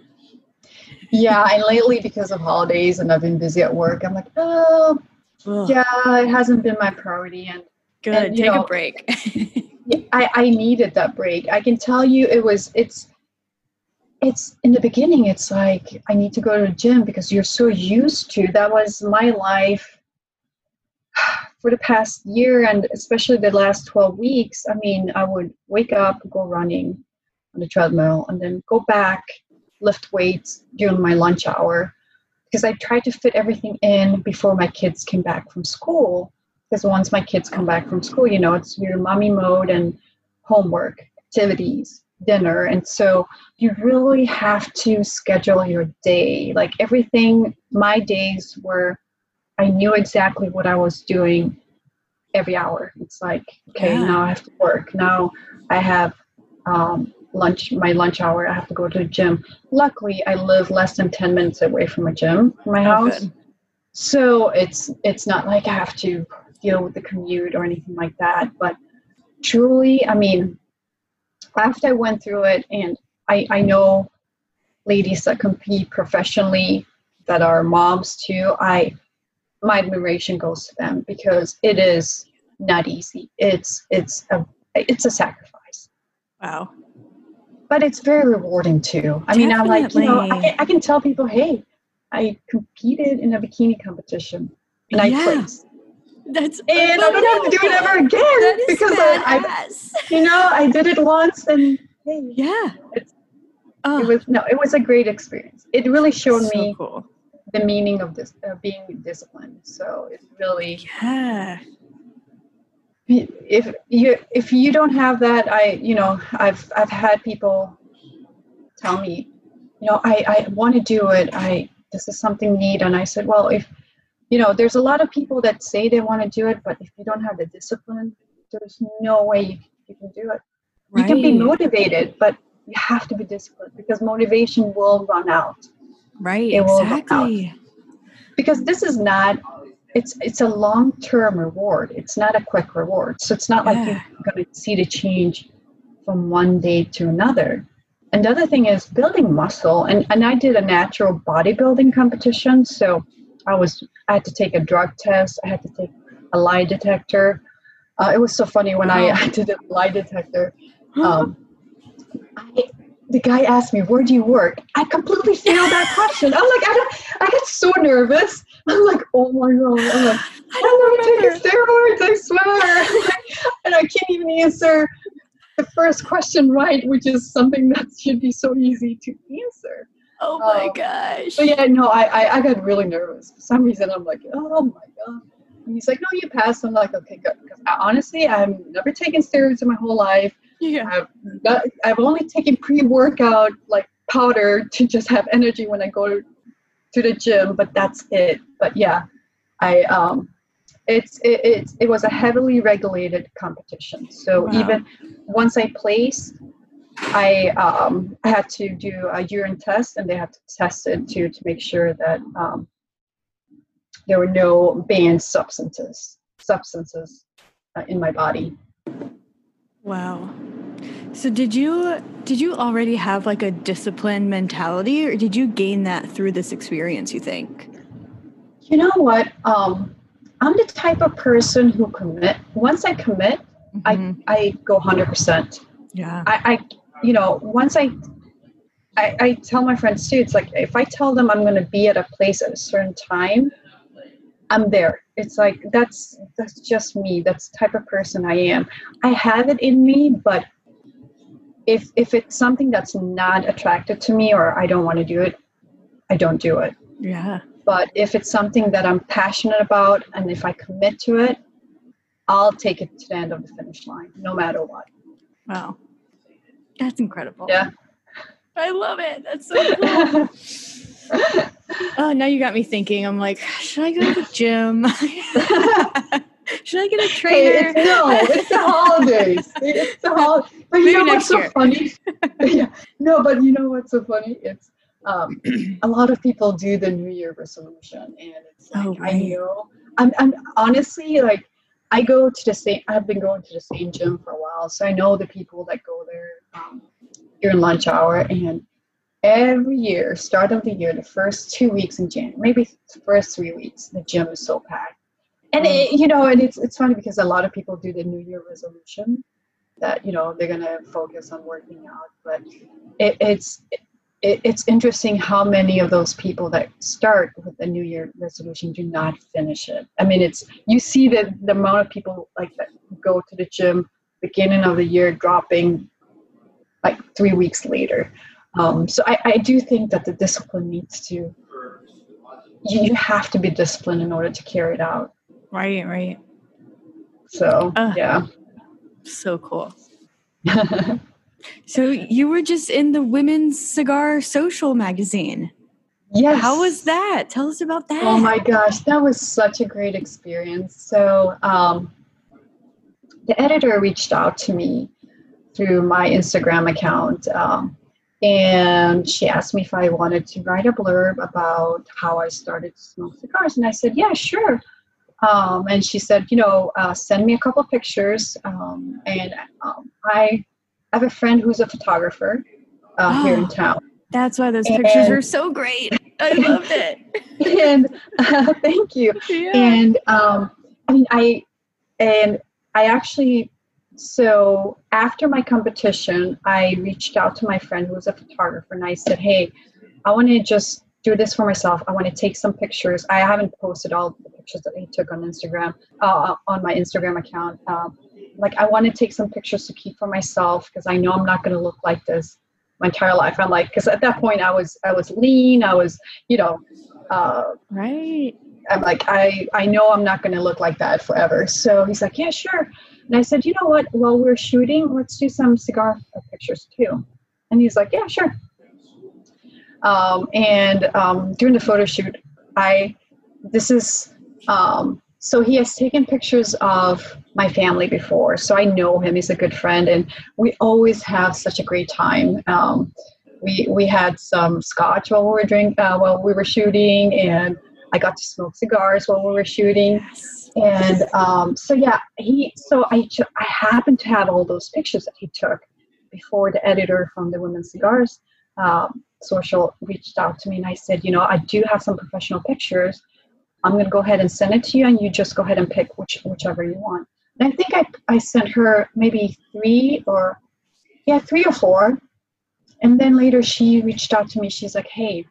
Yeah, and lately because of holidays and I've been busy at work, I'm like, oh Ugh, yeah, it hasn't been my priority and Good. and, Take know- a break. I, I needed that break. I can tell you it was it's it's in the beginning it's like I need to go to the gym because you're so used to that was my life for the past year and especially the last 12 weeks. I mean, I would wake up, go running on the treadmill and then go back, lift weights during my lunch hour because I tried to fit everything in before my kids came back from school because once my kids come back from school, you know, it's your mommy mode and homework, activities, dinner. And so you really have to schedule your day. Like everything, my days were, I knew exactly what I was doing every hour. It's like, okay, Yeah. now I have to work. Now I have um, lunch, my lunch hour, I have to go to the gym. Luckily, I live less than 10 minutes away from a gym from my Oh, house good. so it's it's not like i have to deal with the commute or anything like that but truly i mean after i went through it and i i know ladies that compete professionally that are moms too i my admiration goes to them because it is not easy. It's it's a it's a sacrifice. Wow. but it's very rewarding too. I mean i'm like you know I can, I can tell people hey i competed in a bikini competition and i placed That's and I don't have to do it ever again because I, I, you know, I did it once and hey, yeah. It's- Oh, it was no, it was a great experience. It really showed so me cool. the meaning of this uh, being disciplined. So it really, Yeah. if you if you don't have that, I you know, I've I've had people tell me, you know, I I want to do it. I this is something neat, and I said, well, if you know, there's a lot of people that say they want to do it, but if you don't have the discipline, there's no way you, you can do it. You can be motivated, but you have to be disciplined because motivation will run out. Right. it out. Exactly. Because this is not it's it's a long term reward. It's not a quick reward. So it's not like you're gonna see the change from one day to another. Another thing is building muscle. And and I did a natural bodybuilding competition. So I was I had to take a drug test, I had to take a lie detector. Uh, it was so funny when I. I did a lie detector. um, I, the guy asked me, "Where do you work?" I completely failed that question. I'm like, I, don't, I got so nervous. I'm like, "Oh my god!" I'm like, I don't not taking remember. steroids. I swear." and I can't even answer the first question right, which is something that should be so easy to answer. Oh my Um, gosh. So yeah, no, I, I I got really nervous for some reason. I'm like, "Oh my god." And he's like, "No, you passed." I'm like, "Okay, good." Because I, honestly, I've never taken steroids in my whole life. Yeah. I've not, I've only taken pre-workout like powder to just have energy when I go to, to the gym, but that's it. But yeah, I um, it's it, it it was a heavily regulated competition. So Wow. even once I placed, I um had to do a urine test, and they had to test it too to make sure that um, there were no banned substances substances uh, in my body. Wow. So did you did you already have like a disciplined mentality or did you gain that through this experience, you think? You know what? Um, I'm the type of person who commit. Once I commit, Mhm. I go hundred percent. yeah. I, I, you know, once I, I, I tell my friends too. It's like if I tell them I'm going to be at a place at a certain time, I'm there. It's like that's that's just me. That's the type of person I am. I have it in me, but if if it's something that's not attracted to me or I don't want to do it, I don't do it. Yeah. but if it's something that i'm passionate about and if i commit to it I'll take it to the end of the finish line, no matter what. Wow. That's incredible. Yeah. I love it. That's so cool. oh, now you got me thinking. I'm like, should I go to the gym? should I get a trainer? Hey, it's, no, it's the holidays. It's the holidays. But you Maybe know next what's so funny? yeah. No, but you know what's so funny? It's um, a lot of people do the New Year resolution, and it's like Oh, I know. I'm, I'm honestly like I go to the same. I've been going to the same gym for a while, so I know the people that go there during lunch hour, and every year, start of the year, the first two weeks in January, maybe the first three weeks, the gym is so packed. And it, mm. you know, and it's it's funny because a lot of people do the New Year resolution that you know they're gonna focus on working out, but it, it's it, it's interesting how many of those people that start with the New Year resolution do not finish it. I mean, it's you see the the amount of people like that go to the gym beginning of the year dropping like three weeks later. Um, so I, I do think that the discipline needs to you, you have to be disciplined in order to carry it out. Right, right. So Uh. yeah. So cool. So you were just in the Women's Cigar Social magazine. yes. How was that? Tell us about that. Oh my gosh, that was such a great experience. So, um, the editor reached out to me through my Instagram account, um, and she asked me if I wanted to write a blurb about how I started to smoke cigars, and I said, "Yeah, sure." Um, and she said, "You know, uh, send me a couple pictures." Um, and um, I have a friend who's a photographer uh, here in town. That's why those pictures And- were so great. I loved it. and uh, thank you. Yeah. and um, I mean, I and I actually so after my competition, I reached out to my friend who was a photographer, and I said, "Hey, I want to just do this for myself. I want to take some pictures. I haven't posted all the pictures that I took on Instagram uh, on my Instagram account. Um, like, I want to take some pictures to keep for myself because I know I'm not going to look like this." my entire life i'm like because at that point i was i was lean i was you know uh, right. I'm like, I, I know I'm not going to look like that forever. So he's like, yeah, sure. And I said, you know what? While we're shooting, let's do some cigar pictures too. And he's like, yeah, sure. Um, and um, during the photo shoot, I, this is, um, so he has taken pictures of my family before. So I know him. He's a good friend. And we always have such a great time. Um, we, we had some scotch while we were drink, uh, while we were shooting and I got to smoke cigars while we were shooting, Yes. And um, so yeah, he. So I I happened to have all those pictures that he took before the editor from the Women's Cigars um, Social reached out to me, and I said, you know, I do have some professional pictures. I'm gonna go ahead and send it to you, and you just go ahead and pick which whichever you want. And I think I I sent her maybe three or yeah three or four, and then later she reached out to me. She's like, hey.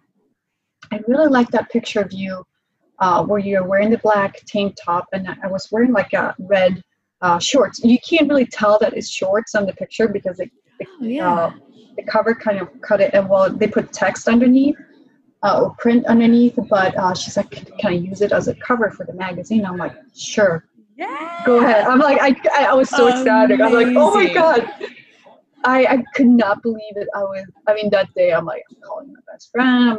I really like that picture of you uh, where you're wearing the black tank top and I was wearing like a red uh, shorts. You can't really tell that it's shorts on the picture because it, Oh, yeah. uh, the cover kind of cut it and well they put text underneath uh, or print underneath but uh, she's like can I use it as a cover for the magazine? I'm like sure. Yeah. go ahead. I'm like I, I, was so ecstatic. I'm like oh my god. I, I could not believe it. I was I mean that day I'm like I'm calling my best friend. I'm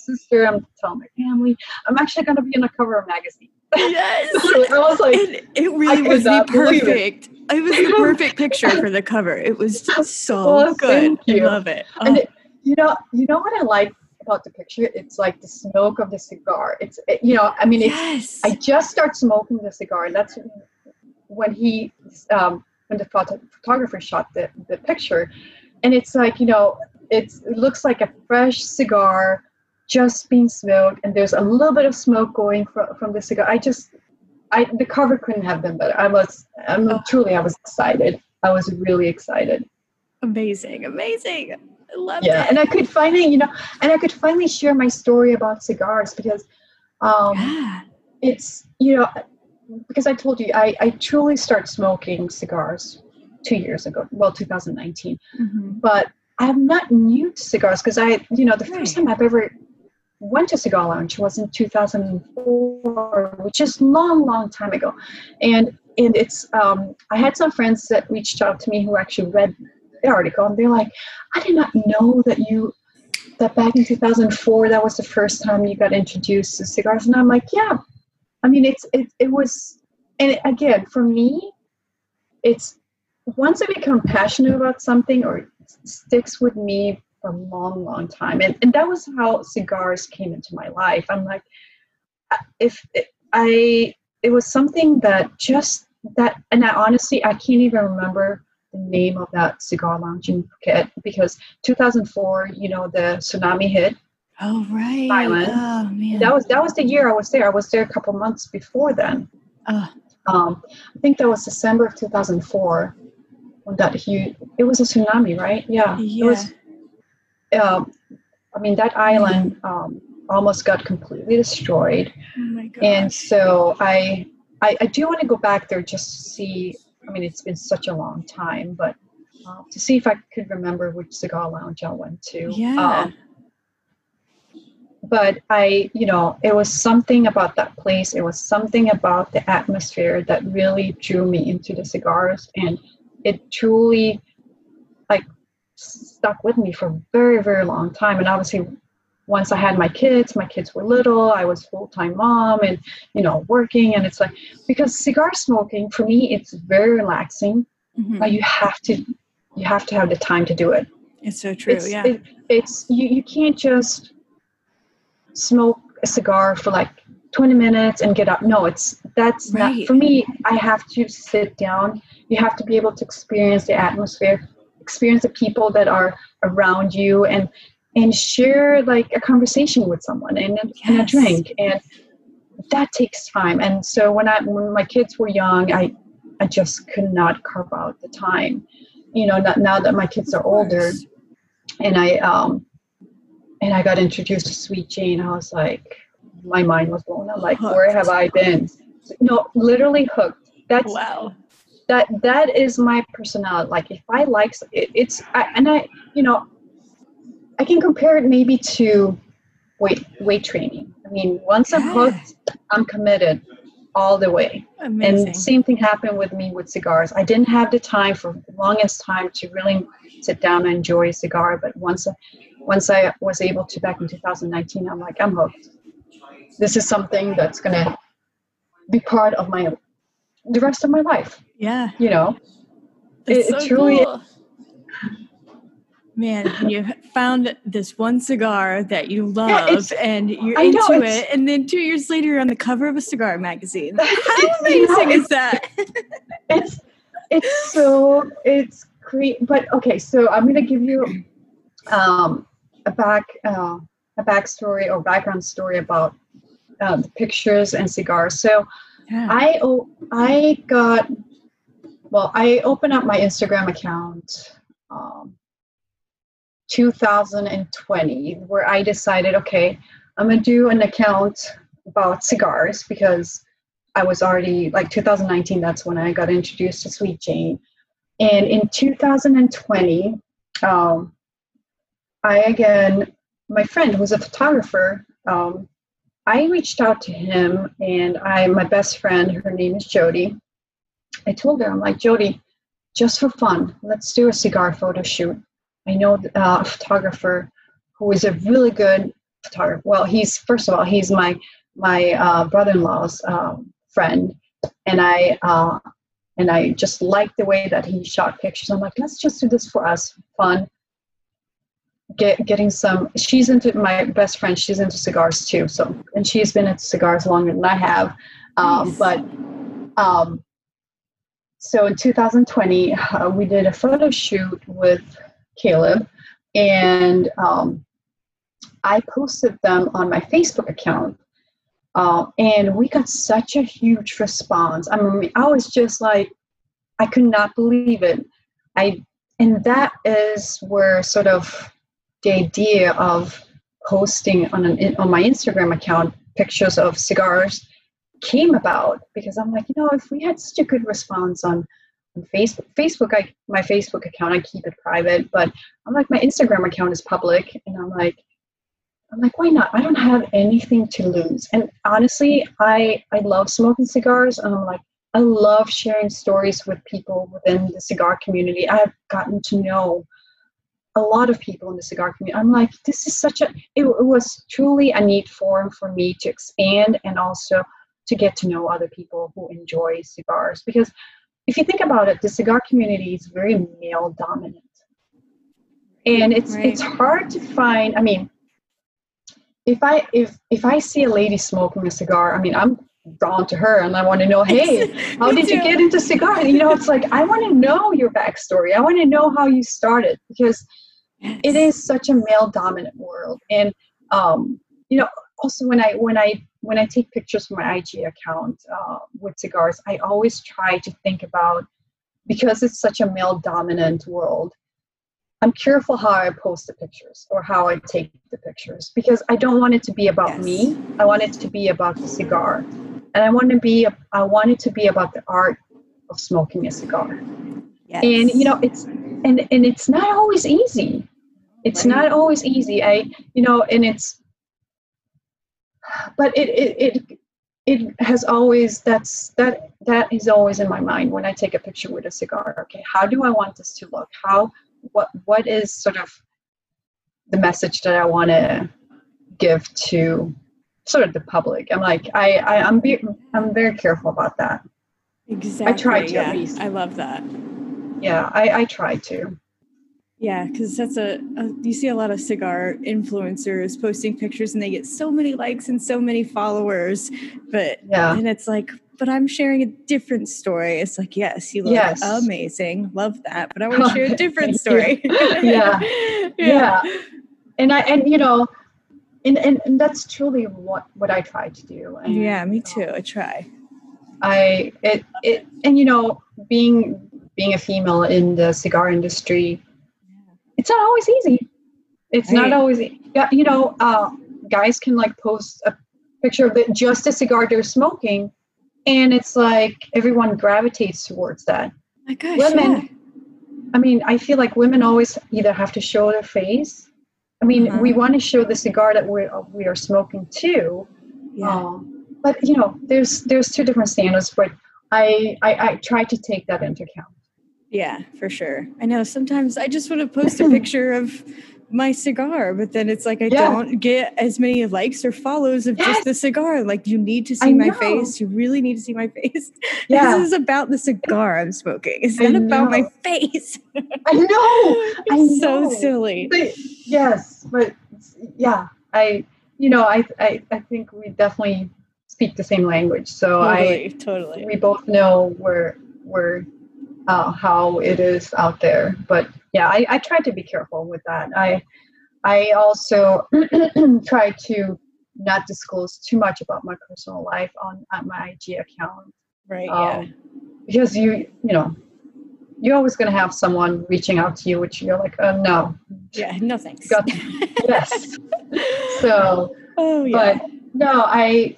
sister I'm telling my family I'm actually going to be on the cover of a magazine Yes. I was like it, it really was the believe it. perfect. It. was the perfect picture for the cover. It was just so Well, good. I love it. and Oh, it, you know you know what I like about the picture it's like the smoke of the cigar it's it, you know I mean it's yes. I just start smoking the cigar. and That's when he, um, when the photo- photographer shot the, the picture, and it's like you know, it's it looks like a fresh cigar just being smoked, and there's a little bit of smoke going from from the cigar. I just, I the cover couldn't have been better. I was, I'm Oh. truly, I was excited. I was really excited. amazing. Amazing. I love Yeah, it. and I could finally, you know, and I could finally share my story about cigars because. Um, yeah. it's you know because i told you i, I truly started smoking cigars two years ago well 2019 Mhm. but i'm not new to cigars because i you know the first time i've ever went to cigar lounge was in 2004 which is long long time ago and and it's um, I had some friends that reached out to me who actually read the article, and they're like, "I did not know that you that back in 2004 that was the first time you got introduced to cigars." And I'm like, "Yeah, I mean, it's it it was." And again, for me, it's once I become passionate about something or it sticks with me a long, long time, and and that was how cigars came into my life. I'm like, if I it was something that just that and I honestly I can't even remember the name of that cigar lounge in Phuket because 2004 you know the tsunami hit. Oh right. Island oh man. That was that was the year I was there. I was there a couple months before then. Oh, um, I think that was December of 2004 when that huge it was a tsunami right? Yeah. Yeah it was um, I mean that island um, almost got completely destroyed. Oh my and so I, I i do want to go back there just to see i mean it's been such a long time but uh, to see if i could remember which cigar lounge i went to. Yeah. Um, but i you know it was something about that place it was something about the atmosphere that really drew me into the cigars and it truly stuck with me for a very very long time and obviously once I had my kids, my kids were little, I was full time mom and, you know, working. And it's like, because cigar smoking for me, it's very relaxing, Mhm. but you have to, you have to have the time to do it. it's so true it's, yeah it, it's, you, you can't just smoke a cigar for like 20 minutes and get up. No, it's, that's Right. not, for me, I have to sit down. You have to be able to experience the atmosphere, experience the people that are around you and, and share like a conversation with someone and, a- and a drink. And that takes time. And so when i when my kids were young i i just could not carve out the time. You know not, now that my kids are older and i um and i got introduced to sweet jane i was like my mind was blown. I'm like where have i been? No literally hooked. That's wow that that is my personality. Like if i like it, it's I, and i you know i can compare it maybe to weight weight training. I mean once i'm hooked i'm committed all the way. Amazing. and same thing happened with me with cigars. I didn't have the time for the longest time to really sit down and enjoy a cigar but once I, once i was able to back in 2019 i'm like i'm hooked. This is something that's going to be part of my the rest of my life yeah you know That's It- it so truly is. cool. Man, you found this one cigar that you love it's- and you're I into it's- it, and then two years later you're on the cover of a cigar magazine. How amazing is that? it's it's so it's great but okay so i'm going to give you um a back uh, a backstory or background story about uh, the pictures and cigars so I o- i got well i opened up my instagram account um 2020 where i decided okay i'm to do an account about cigars because I was already like 2019. That's when I got introduced to Sweet Jane, and in 2020, um, I again, my friend who's a photographer, um, I reached out to him, and I, my best friend, her name is Jody. I told her, I'm like Jody, just for fun, let's do a cigar photo shoot. I know uh, a photographer who is a really good photographer. Well, he's first of all, he's my my uh, brother-in-law's um, friend, and I uh, and I just liked the way that he shot pictures. I'm like, let's just do this for us, fun. Get getting some. She's into my best friend. She's into cigars too. So and she's been into cigars longer than I have. Um, Nice. But um, so in 2020, uh, we did a photo shoot with Caleb, and um, I posted them on my Facebook account. Uh, and we got such a huge response. I mean, I was just like, I could not believe it. I and that is where sort of the idea of posting on an on my Instagram account pictures of cigars came about because I'm like, you know, if we had such a good response on, on Facebook, Facebook, I my Facebook account, I keep it private, but I'm like, my Instagram account is public, and I'm like, I'm like, why not? I don't have anything to lose. And honestly, I I love smoking cigars, and I'm like, I love sharing stories with people within the cigar community. I've gotten to know a lot of people in the cigar community. I'm like, this is such a, it, it, was truly a neat forum for me to expand and also to get to know other people who enjoy cigars. Because if you think about it, the cigar community is very male dominant. And it's right. it's hard to find, I mean, if I if if I see a lady smoking a cigar, I mean, I'm drawn to her and I want to know, hey, how did too. you get into cigar? You know, it's like I want to know your backstory. I want to know how you started because yes. it is such a male dominant world. And um, you know, also when I when I when I take pictures from my IG account uh, with cigars, I always try to think about because it's such a male dominant world. I'm careful how I post the pictures or how I take the pictures because I don't want it to be about yes. me. I want it to be about the cigar and I want to be I want it to be about the art of smoking a cigar. Yes. And you know, it's and and it's not always easy. It's right. not always easy. I you know, and it's but it it it it has always that's that that is always in my mind when I take a picture with a cigar. Okay, how do I want this to look? How what what is sort of the message that I want to give to sort of the public. I'm like, I, I I'm be, I'm very careful about that. Exactly. I try to yeah. at least. I love that. Yeah, I, I try to. Yeah, because that's a, a, you see a lot of cigar influencers posting pictures and they get so many likes and so many followers, but yeah, and it's like, but I'm sharing a different story. It's like, yes, you look yes. amazing, love that, but I want to share a different story. yeah. yeah, yeah, and I and you know and, and, and that's truly what what I try to do. And, yeah, me too. I try. I it it and you know being being a female in the cigar industry, it's not always easy. It's right. not always yeah. you know uh, guys can like post a picture of it, just a cigar they're smoking, and it's like everyone gravitates towards that. My gosh, women. Yeah. I mean, I feel like women always either have to show their face I mean, uh-huh. we want to show the cigar that we we are smoking too. Yeah. Um, but you know, there's there's two different standards, but I, I I try to take that into account. Yeah, for sure. I know sometimes I just want to post a picture of my cigar, but then it's like I yeah. don't get as many likes or follows of yes. just the cigar. Like you need to see my face. You really need to see my face. Yeah. This is about the cigar I'm smoking. It's not about my face. I know. I know. so silly. But, yes, but yeah, I you know, I, I I think we definitely speak the same language. So totally, I totally we both know where where uh, how it is out there. But yeah, I, I try to be careful with that. I I also try to not disclose too much about my personal life on, on my IG account. Right. Um, yeah. Because you you know you're always going to have someone reaching out to you, which you're like, oh no. Yeah. No thanks. Got, yes. so. Oh yeah. But no, I.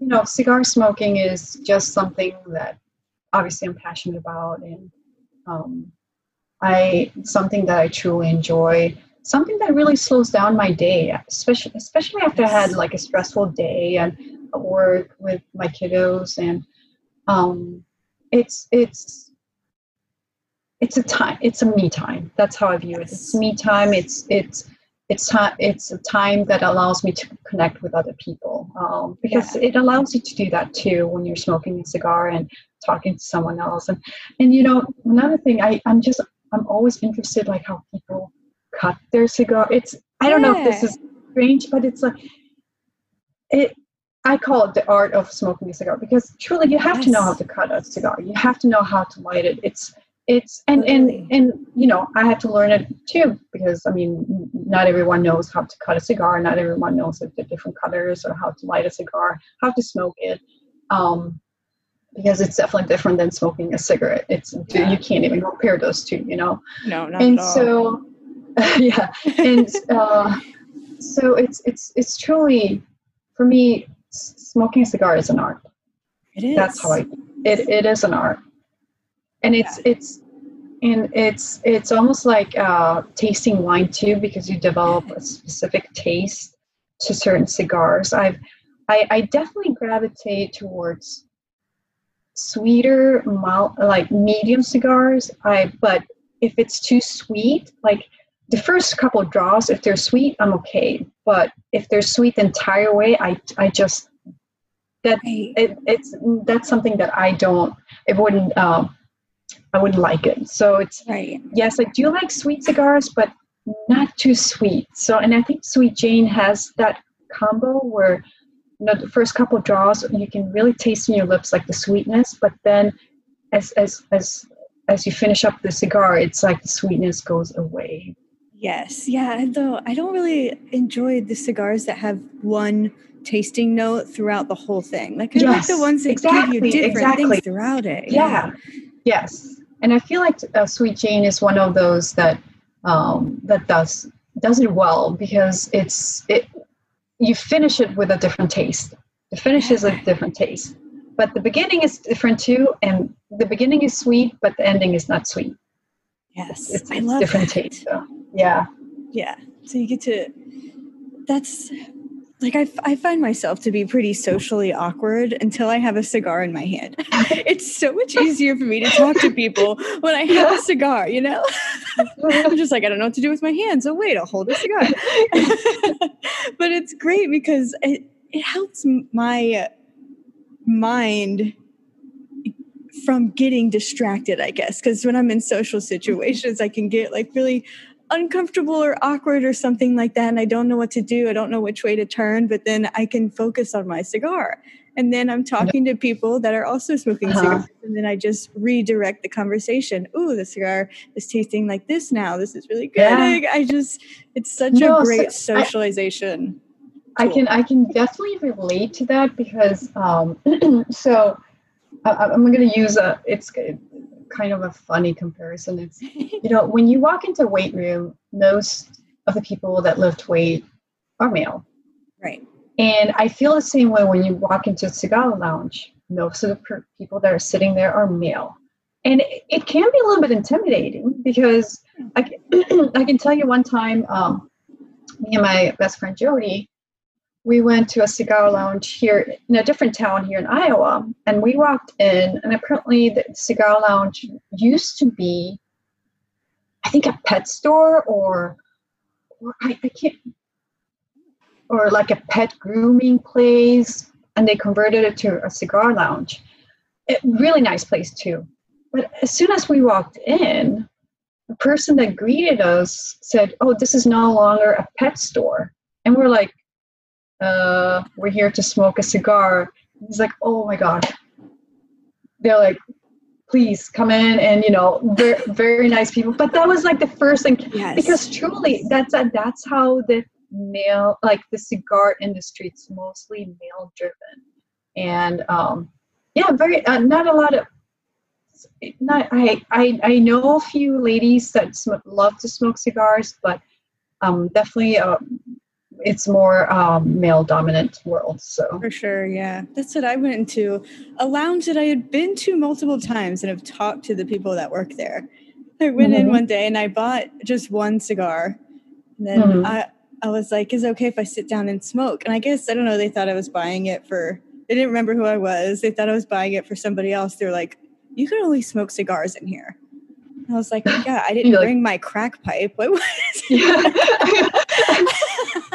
You know, cigar smoking is just something that obviously I'm passionate about and um, I something that I truly enjoy, something that really slows down my day, especially especially after I had like a stressful day and work with my kiddos and um, it's it's it's a time it's a me time. That's how i view it. It's me time. It's it's it's time it's a time that allows me to connect with other people um, because yeah. it allows you to do that too when you're smoking a cigar and talking to someone else and and you know another thing i i'm just i'm always interested like how people cut their cigar it's i don't yeah. know if this is strange but it's like it i call it the art of smoking a cigar because truly you have yes. to know how to cut a cigar you have to know how to light it it's it's and and and you know i had to learn it too because i mean not everyone knows how to cut a cigar not everyone knows the different colors or how to light a cigar how to smoke it um, because it's definitely different than smoking a cigarette. It's yeah. you can't even compare those two you know? No not and at all. so yeah and uh, so it's it's it's truly for me smoking a cigar is an art. It is. That's how i it, it is an art and it's yeah. it's and it's it's almost like uh, tasting wine too because you develop a specific taste to certain cigars i've i, I definitely gravitate towards sweeter, mild, like medium cigars. I but if it's too sweet, like the first couple draws, if they're sweet, I'm okay. But if they're sweet the entire way, I I just that right. it, it's that's something that I don't. It wouldn't. Um, I wouldn't like it. So it's right. Yes, I do like sweet cigars, but not too sweet. So, and I think Sweet Jane has that combo where you know the first couple draws you can really taste in your lips like the sweetness, but then as as as as you finish up the cigar, it's like the sweetness goes away. Yes, yeah. Though I don't really enjoy the cigars that have one tasting note throughout the whole thing. Like I yes, like the ones that exactly, give you different exactly. things throughout it. Yeah. yeah. Yes, and I feel like uh, Sweet Jane is one of those that um, that does does it well because it's it you finish it with a different taste. The finish is a different taste, but the beginning is different too, and the beginning is sweet, but the ending is not sweet. Yes, it's, it's, I love different that. taste. So, yeah, yeah. So you get to. That's like I, I find myself to be pretty socially awkward until I have a cigar in my hand. it's so much easier for me to talk to people when I have a cigar, you know? I'm just like, I don't know what to do with my hands. Oh, wait, I'll hold a cigar. but it's great because it, it helps my mind from getting distracted, I guess. Because when I'm in social situations, I can get like really uncomfortable or awkward or something like that and I don't know what to do. I don't know which way to turn, but then I can focus on my cigar. And then I'm talking to people that are also smoking uh-huh. cigars. And then I just redirect the conversation. Ooh, the cigar is tasting like this now. This is really good. Yeah. I just, it's such no, a great so socialization. I, I, can, I can definitely relate to that because, um, so I, am going to use a, it's kind of a funny comparison. It's you know when you walk into weight room, most of the people that lift weight are male, right? And I feel the same way when you walk into a cigar lounge. Most of the per- people that are sitting there are male, and it, it can be a little bit intimidating because I can, I can tell you one time, um, me and my best friend Jody, we went to a cigar lounge here in a different town here in Iowa, and we walked in, and apparently the cigar lounge used to be, I think, a pet store or, or I, I can't, or like a pet grooming place, and they converted it to a cigar lounge. It, really nice place too. But as soon as we walked in, the person that greeted us said, "Oh, this is no longer a pet store," and we're like uh, we're here to smoke a cigar. He's like, oh my God. They're like, please come in and you know very, very nice people but that was like the first thing yes. because truly that's a, that's how the male like the cigar industry it's mostly male driven and um yeah very uh, not a lot of not I, I i know a few ladies that sm- love to smoke cigars but um definitely uh, it's more um, male dominant world so. For sure yeah. That's what i went into a lounge that i had been to multiple times and have talked to the people that work there. I went mm-hmm. in one day and i bought just one cigar. And then mm-hmm. i i was like is it okay if i sit down and smoke? And i guess i don't know they thought i was buying it for they didn't remember who i was. They thought i was buying it for somebody else. They're like you can only smoke cigars in here. I was like, yeah, I didn't bring my crack pipe. What was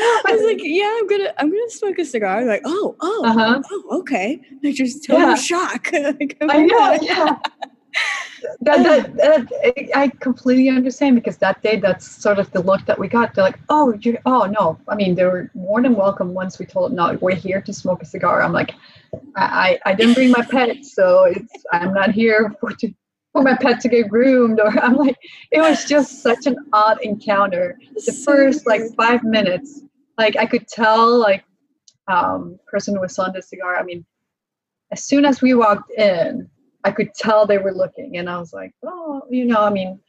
I was like, yeah, I'm gonna I'm gonna smoke a cigar. I'm Like, oh, oh, uh-huh. oh, okay. Like just total yeah. shock. like, oh I know, yeah. that, that, that, I completely understand because that day that's sort of the look that we got. They're like, oh, you oh no. I mean, they were more than welcome once we told them, no, we're here to smoke a cigar. I'm like, I, I, I didn't bring my pet, so it's I'm not here for to for my pet to get groomed or i'm like it was just such an odd encounter. The first like five minutes like i could tell like um person who was selling the cigar. I mean as soon as we walked in i could tell they were looking and i was like oh you know i mean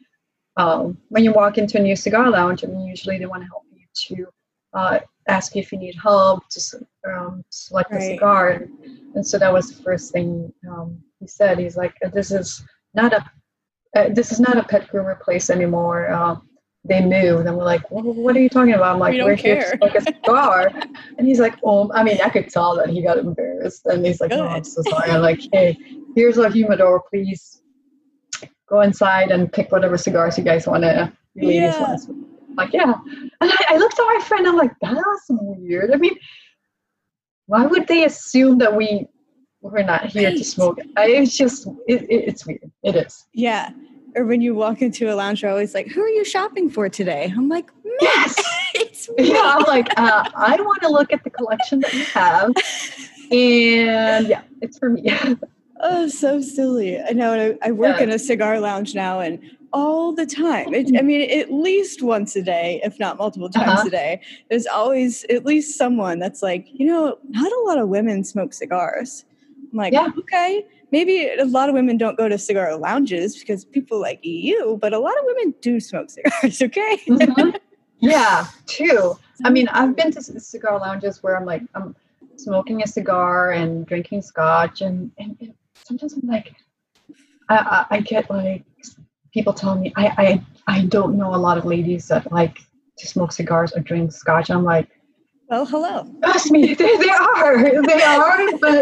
um, when you walk into a new cigar lounge i mean usually they want to help you to uh, ask you if you need help to um, select right. a cigar. And, and, so that was the first thing um, he said. He's like this is not a uh, this is not a pet groomer place anymore. Uh, they move, and we're like, well, "What are you talking about?" I'm like, We "We're don't here to care." smoke a cigar," and he's like, "Oh, I mean, I could tell that he got embarrassed, and he's like, "Oh, I'm so sorry." I'm like, "Hey, here's a humidor, please go inside and pick whatever cigars you guys want to." Yeah. Like, yeah. And I, I looked at my friend. I'm like, that's weird. I mean, why would they assume that we we're not here to smoke? I, it's just, it, it, it's weird. It is. Yeah. Or when you walk into a lounge, they're always like, "Who are you shopping for today?" I'm like, "Me." Yes. it's me. Yeah, I'm like, uh, I want to look at the collection that you have, and yeah, it's for me. Oh, so silly. I know. I, I work Yeah. in a cigar lounge now, and all the time, it, I mean, at least once a day, if not multiple times Uh-huh. a day, there's always at least someone that's like, you know, not a lot of women smoke cigars. I'm like, Yeah. okay, maybe a lot of women don't go to cigar lounges because people like you, but a lot of women do smoke cigars, okay? Mhm. Yeah, too. I mean, I've been to cigar lounges where I'm like, I'm smoking a cigar and drinking scotch, and, and, and sometimes I'm like, I, I, I get like people telling me I, I I don't know a lot of ladies that like to smoke cigars or drink scotch. I'm like, well, hello. trust me, they, they are, they are, but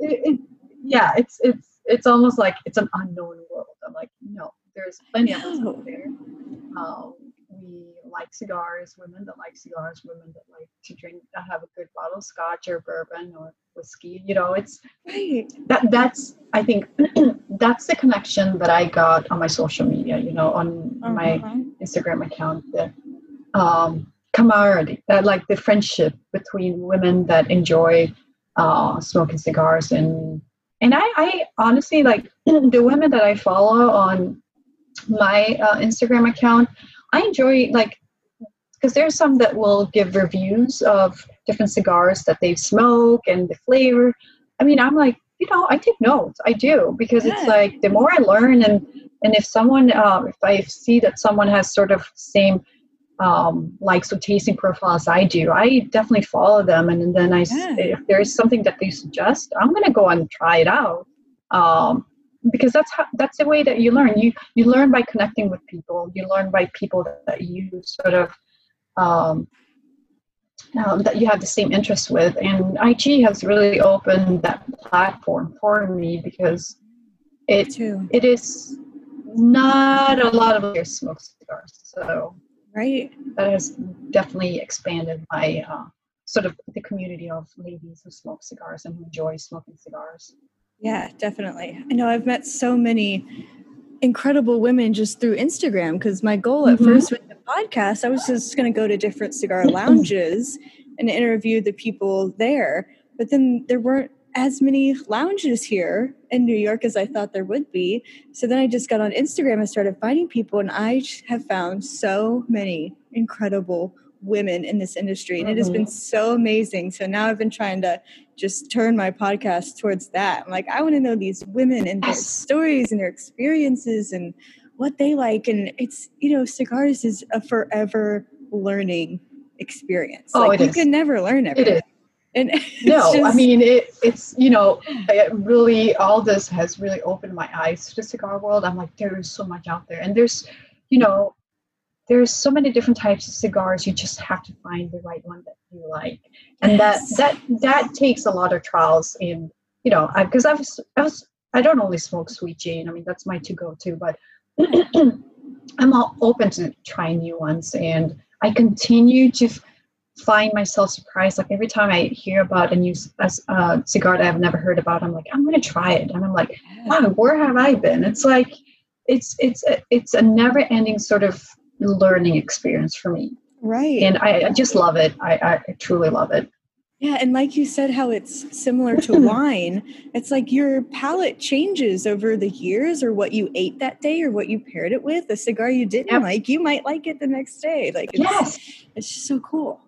it, it, yeah, it's it's it's almost like it's an unknown world. I'm like, no, there's plenty of us out there. Um, we like cigars, women that like cigars, women that like to drink, that have a good bottle of scotch or bourbon or whiskey. You know, it's Right. that that's I think that's the connection that I got on my social media. You know, on my Uh-huh. Instagram account the um, camaraderie, that like the friendship between women that enjoy uh, smoking cigars and and I, I honestly like the women that I follow on my uh, Instagram account. I enjoy like because there's some that will give reviews of different cigars that they smoke and the flavor. I mean, I'm like, you know, I take notes. I do because it's like the more I learn and and if someone uh, if I see that someone has sort of same um, likes or tasting profiles I do, I definitely follow them. And then I, Yeah. if there is something that they suggest, I'm going to go and try it out. Um, because that's how that's the way that you learn. You you learn by connecting with people. You learn by people that you sort of um, um, that you have the same interests with. And IG has really opened that platform for me because it it is not a lot of players smoke cigars. So Right. that has definitely expanded my uh, sort of the community of ladies who smoke cigars and who enjoy smoking cigars. Yeah, definitely. I know I've met so many incredible women just through Instagram because my goal at Mhm. first with the podcast, I was just going to go to different cigar lounges and interview the people there. But then there weren't as many lounges here in New York as I thought there would be. So then I just got on Instagram and started finding people, and I have found so many incredible women in this industry, and it has been so amazing. So now I've been trying to just turn my podcast towards that. I'm like, I want to know these women and their Yes. stories and their experiences and what they like. And it's, you know, cigars is a forever learning experience. Oh, like you is. can never learn everything. And No, I mean it. It's you know, it really all this has really opened my eyes to the cigar world. I'm like, there is so much out there, and there's, you know, there's so many different types of cigars. You just have to find the right one that you like, and Yes. that that that takes a lot of trials. In you know, because I, was I was I don't only smoke Sweet Jane. I mean, that's my to go to, but I'm all open to trying new ones, and I continue to find myself surprised. Like every time I hear about a new c- a s- uh, cigar that I've never heard about, I'm like, I'm gonna try it, and I'm like, wow, where have I been? It's like, it's it's a, it's a never-ending sort of learning experience for me, right. and I, I just love it. I, I truly love it. Yeah, and like you said, how it's similar to wine, it's like your palate changes over the years, or what you ate that day, or what you paired it with. A cigar you didn't Yep. like, you might like it the next day. Like, it's, Yes, it's just so cool.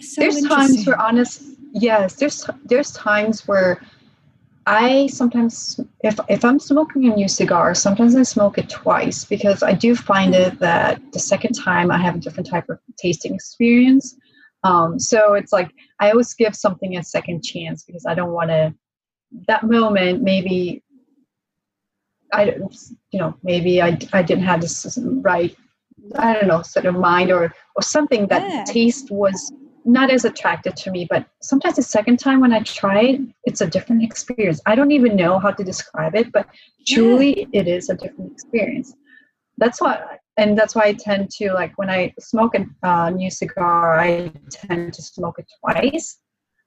So there's times where honest, yes, there's there's times where I sometimes, if if I'm smoking a new cigar, sometimes I smoke it twice because I do find it that the second time I have a different type of tasting experience. Um, so it's like I always give something a second chance because I don't want to. That moment, maybe I, you know, maybe I, I didn't have this right, I don't know, sort of mind or, or something that Yeah. taste was not as attractive to me. But sometimes the second time when I try it, it's a different experience. I don't even know how to describe it, but truly it is a different experience. That's why, and that's why I tend to like when I smoke a uh, new cigar, I tend to smoke it twice.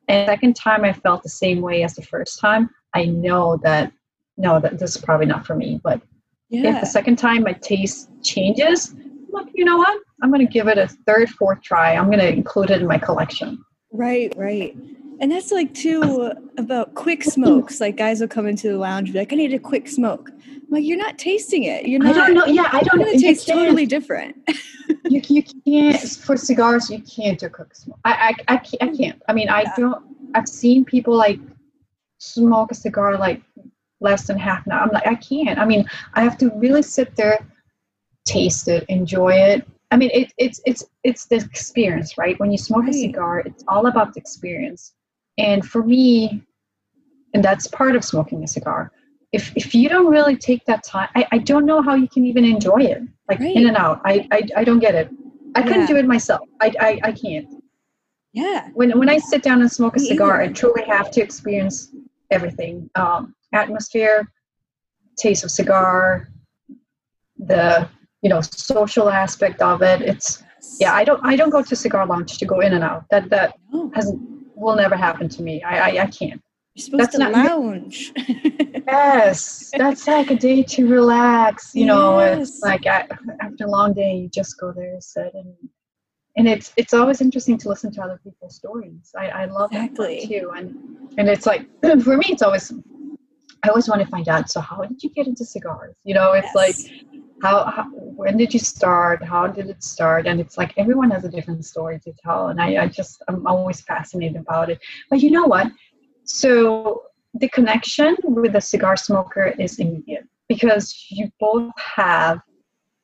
And second time I felt the same way as the first time. I know that no, that this is probably not for me. But if the second time my taste changes, look, you know what? I'm going to give it a third, fourth try. I'm going to include it in my collection. Right, right. And that's like too about quick smokes. Like guys will come into the lounge and be like, I need a quick smoke. I'm like, you're not tasting it. You're I not don't know. Yeah, I don't know. it tastes totally different. you, you can't for cigars you can't do quick smoke I, I, I, can't, I can't i mean i Yeah. don't i've seen people like smoke a cigar like less than half an hour i'm like i can't i mean i have to really sit there taste it enjoy it i mean it, it's it's it's the experience right? When you smoke Right. a cigar it's all about the experience. And for me and that's part of smoking a cigar if if you don't really take that time i, I don't know how you can even enjoy it like Right. in and out. I i, I don't get it. I couldn't do it myself. I, I i can't. Yeah. when when i sit down and smoke a cigar i truly have to experience everything um atmosphere taste of cigar the you know social aspect of it it's yeah i don't i don't go to cigar lounge to go in and out that that No, hasn't will never happen to me i i, I can't you're supposed that's to not- lounge. Yes, that's like a day to relax. You know, Yes. it's like I, after a long day, you just go there, sit, and and it's it's always interesting to listen to other people's stories. I, I love that too, and and it's like for me, it's always I always want to find out. So, how did you get into cigars? You know, it's like Yes. How, how when did you start? How did it start? And it's like everyone has a different story to tell, and I, I just I'm always fascinated about it. But you know what? So the connection with the cigar smoker is immediate because you both have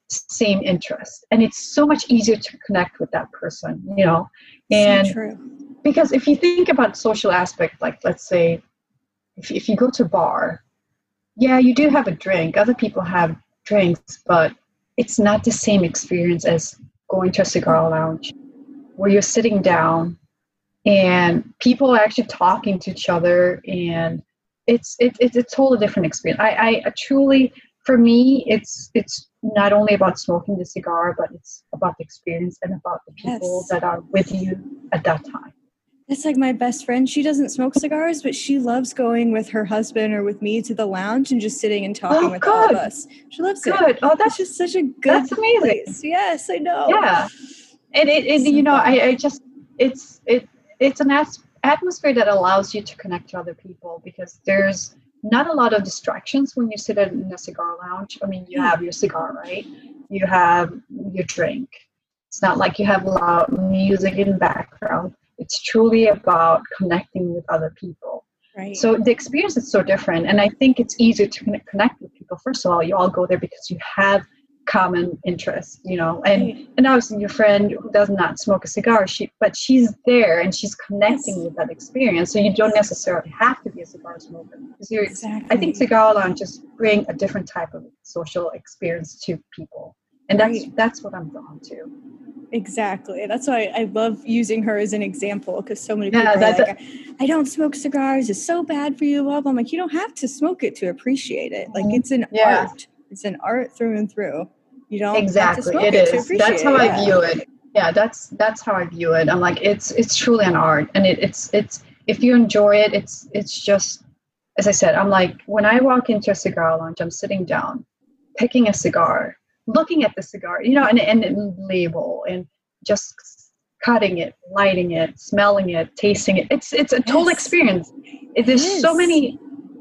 same interest and it's so much easier to connect with that person you know and so because if you think about social aspect like let's say if, if you go to a bar yeah you do have a drink other people have drinks but it's not the same experience as going to a cigar lounge where you're sitting down and people are actually talking to each other and it's it, it's a totally different experience I, I truly for me it's it's not only about smoking the cigar but it's about the experience and about the people Yes. that are with you at that time It's like my best friend. She doesn't smoke cigars, but she loves going with her husband or with me to the lounge and just sitting and talking Oh, with all of us. She loves it. oh That's that's just such a good that's amazing. place. Yes, I know. yeah and it, it So you know, I, I just it's it it's an as- atmosphere that allows you to connect to other people because there's not a lot of distractions when you sit in a cigar lounge i mean you Hmm. have your cigar right you have your drink it's not like you have loud music in the background it's truly about connecting with other people Right. so the experience is so different, and I think it's easier to connect with people. First of all, you all go there because you have common interests, you know, and Right. and obviously your friend who does not smoke a cigar, she but she's there and she's connecting Yes. with that experience. So you don't necessarily have to be a cigar smoker exactly. I think cigar lounges bring a different type of social experience to people, and that's Right. that's what I'm drawn to. Exactly. That's why I love using her as an example because so many Yeah, people are that- like, I don't smoke cigars. It's so bad for you. Blah, blah. I'm like, you don't have to smoke it to appreciate it. Like, Mhm. it's an Yeah. art. It's an art through and through. You don't exactly have to smoke it it, to is that's how it. i Yeah. view it yeah that's that's how i view it i'm like it's it's truly an art and it, it's it's if you enjoy it it's it's just as i said i'm like when i walk into a cigar lounge i'm sitting down picking a cigar looking at the cigar you know and, and label and just cutting it lighting it smelling it tasting it it's it's a total experience It- there's It so many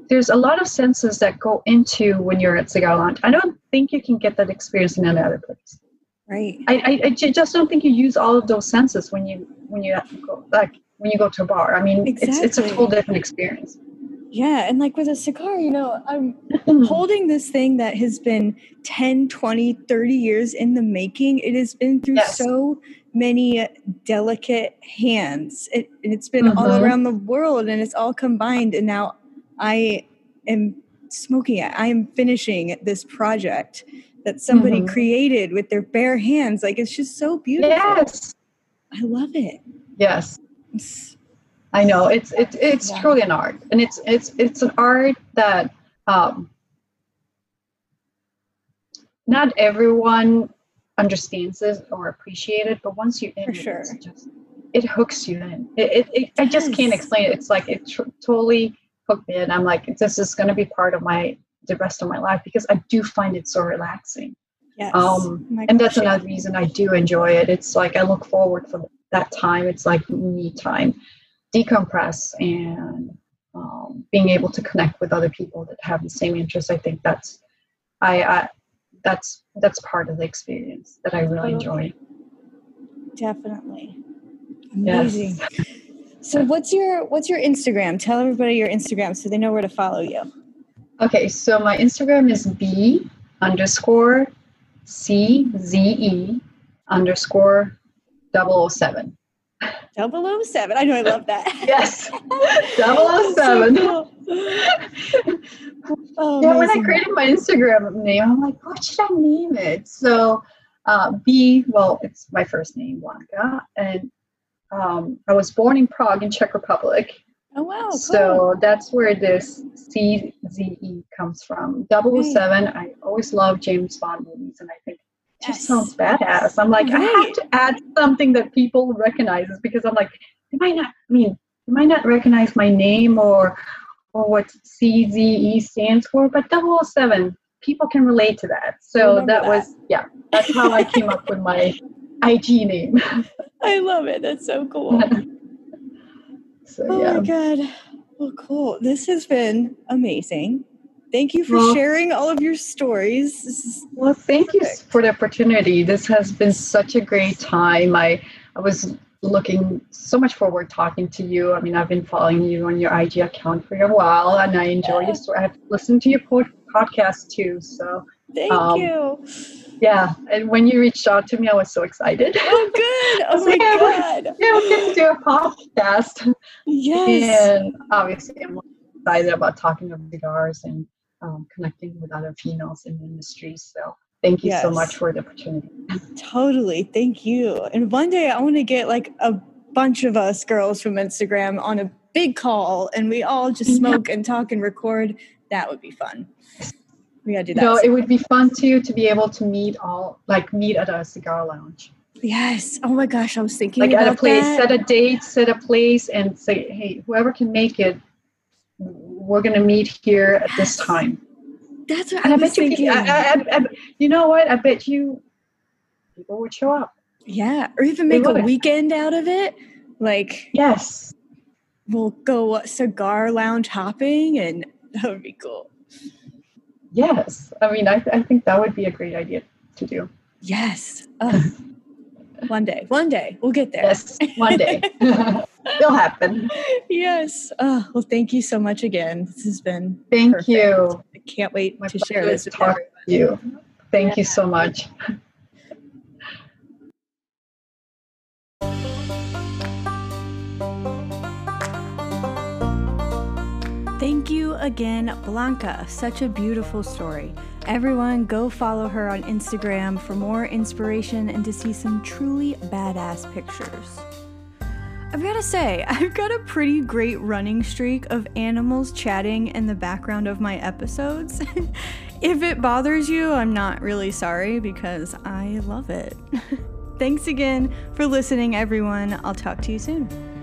there's a lot of senses that go into when you're at cigar lounge i don't think you can get that experience in any other place Right. I, I, I just don't think you use all of those senses when you when you go like when you go to a bar. I mean, it's it's a Exactly. total different experience. Yeah. And like with a cigar, you know, I'm holding this thing that has been 10, 20, 30 years in the making. It has been through Yes. so many delicate hands. It, and it's been all Mhm. around the world and it's all combined. And now I am smoking it. I am finishing this project that somebody Mhm. created with their bare hands. Like it's just so beautiful. Yes. I love it. Yes. It's- I know it's it's it's Yeah. truly an art, and it's it's it's an art that um, not everyone understands it or appreciates it, but once you're in For it, sure. just it hooks you in. It, it, it I just can't explain it. It's like it tr- totally hooked me and I'm like, this is going to be part of my the rest of my life because I do find it so relaxing. Yes. Um, My and that's another reason I do enjoy it. It's like I look forward for that time. It's like me time, decompress, and um, being able to connect with other people that have the same interests. I think that's I, I that's that's part of the experience that I really enjoy. Definitely. Yes. Amazing. So what's your what's your Instagram? Tell everybody your Instagram so they know where to follow you. Okay, so my Instagram is b underscore c z e underscore 007. 007. I know I love that. Yes, That's 007. so cool. oh, yeah, when I created my Instagram name, I'm like, what should I name it? So, uh, B, well, it's my first name, Blanca, and um, I was born in Prague, in Czech Republic. Oh wow. Cool. So that's where this CZE comes from. 007, I always love James Bond movies, and I think just Yes. sounds badass. I'm like, I have to add something that people recognizes because I'm like, they might not, I mean, they might not recognize my name or or what CZE stands for, but 007, people can relate to that. So that, that. was, yeah, that's how I came up with my IG name. I love it. That's so cool. so Oh yeah. my god. Well, cool. This has been amazing. Thank you for Well- sharing all of your stories. This is Well, thank you for the opportunity. This has been such a great time. I, I was looking so much forward talking to you. I mean, I've been following you on your IG account for a while, and I enjoy Yeah. your story. I've listened to your pod- podcast too. So, thank Um, you. yeah. And when you reached out to me, I was so excited. Oh, good. Oh my god. yeah, we get to do a podcast. Yes. And obviously, I'm excited about talking about cigars and um, connecting with other females in the industry. So, thank you so much for the opportunity. Totally. Thank you. And one day I want to get like a bunch of us girls from Instagram on a big call and we all just smoke and talk and record. That would be fun. We gotta do that. No, it would be fun too to be able to meet all like meet at a cigar lounge. yes. Oh my gosh, I was thinking Like at a place, that. set a date, set a place, and say, hey, whoever can make it, we're gonna meet here at this time. That's what And I was bet you, thinking. I, I, I, you know what? I bet you people would show up. yeah, or even make a weekend out of it. Like Yes. we'll go cigar lounge hopping, and that would be cool. Yes. I mean, I, I think that would be a great idea to do. Yes. Ugh. one day, one day we'll get there. Yes, one day. It'll happen. yes. Oh, well, thank you so much again. This has been Thank perfect. you. I can't wait My to share this with talk you. Thank you so much. Thank you again, Blanca. Such a beautiful story. Everyone, go follow her on Instagram for more inspiration and to see some truly badass pictures. I've got to say, I've got a pretty great running streak of animals chatting in the background of my episodes. if it bothers you, I'm not really sorry because I love it. Thanks again for listening, everyone. I'll talk to you soon.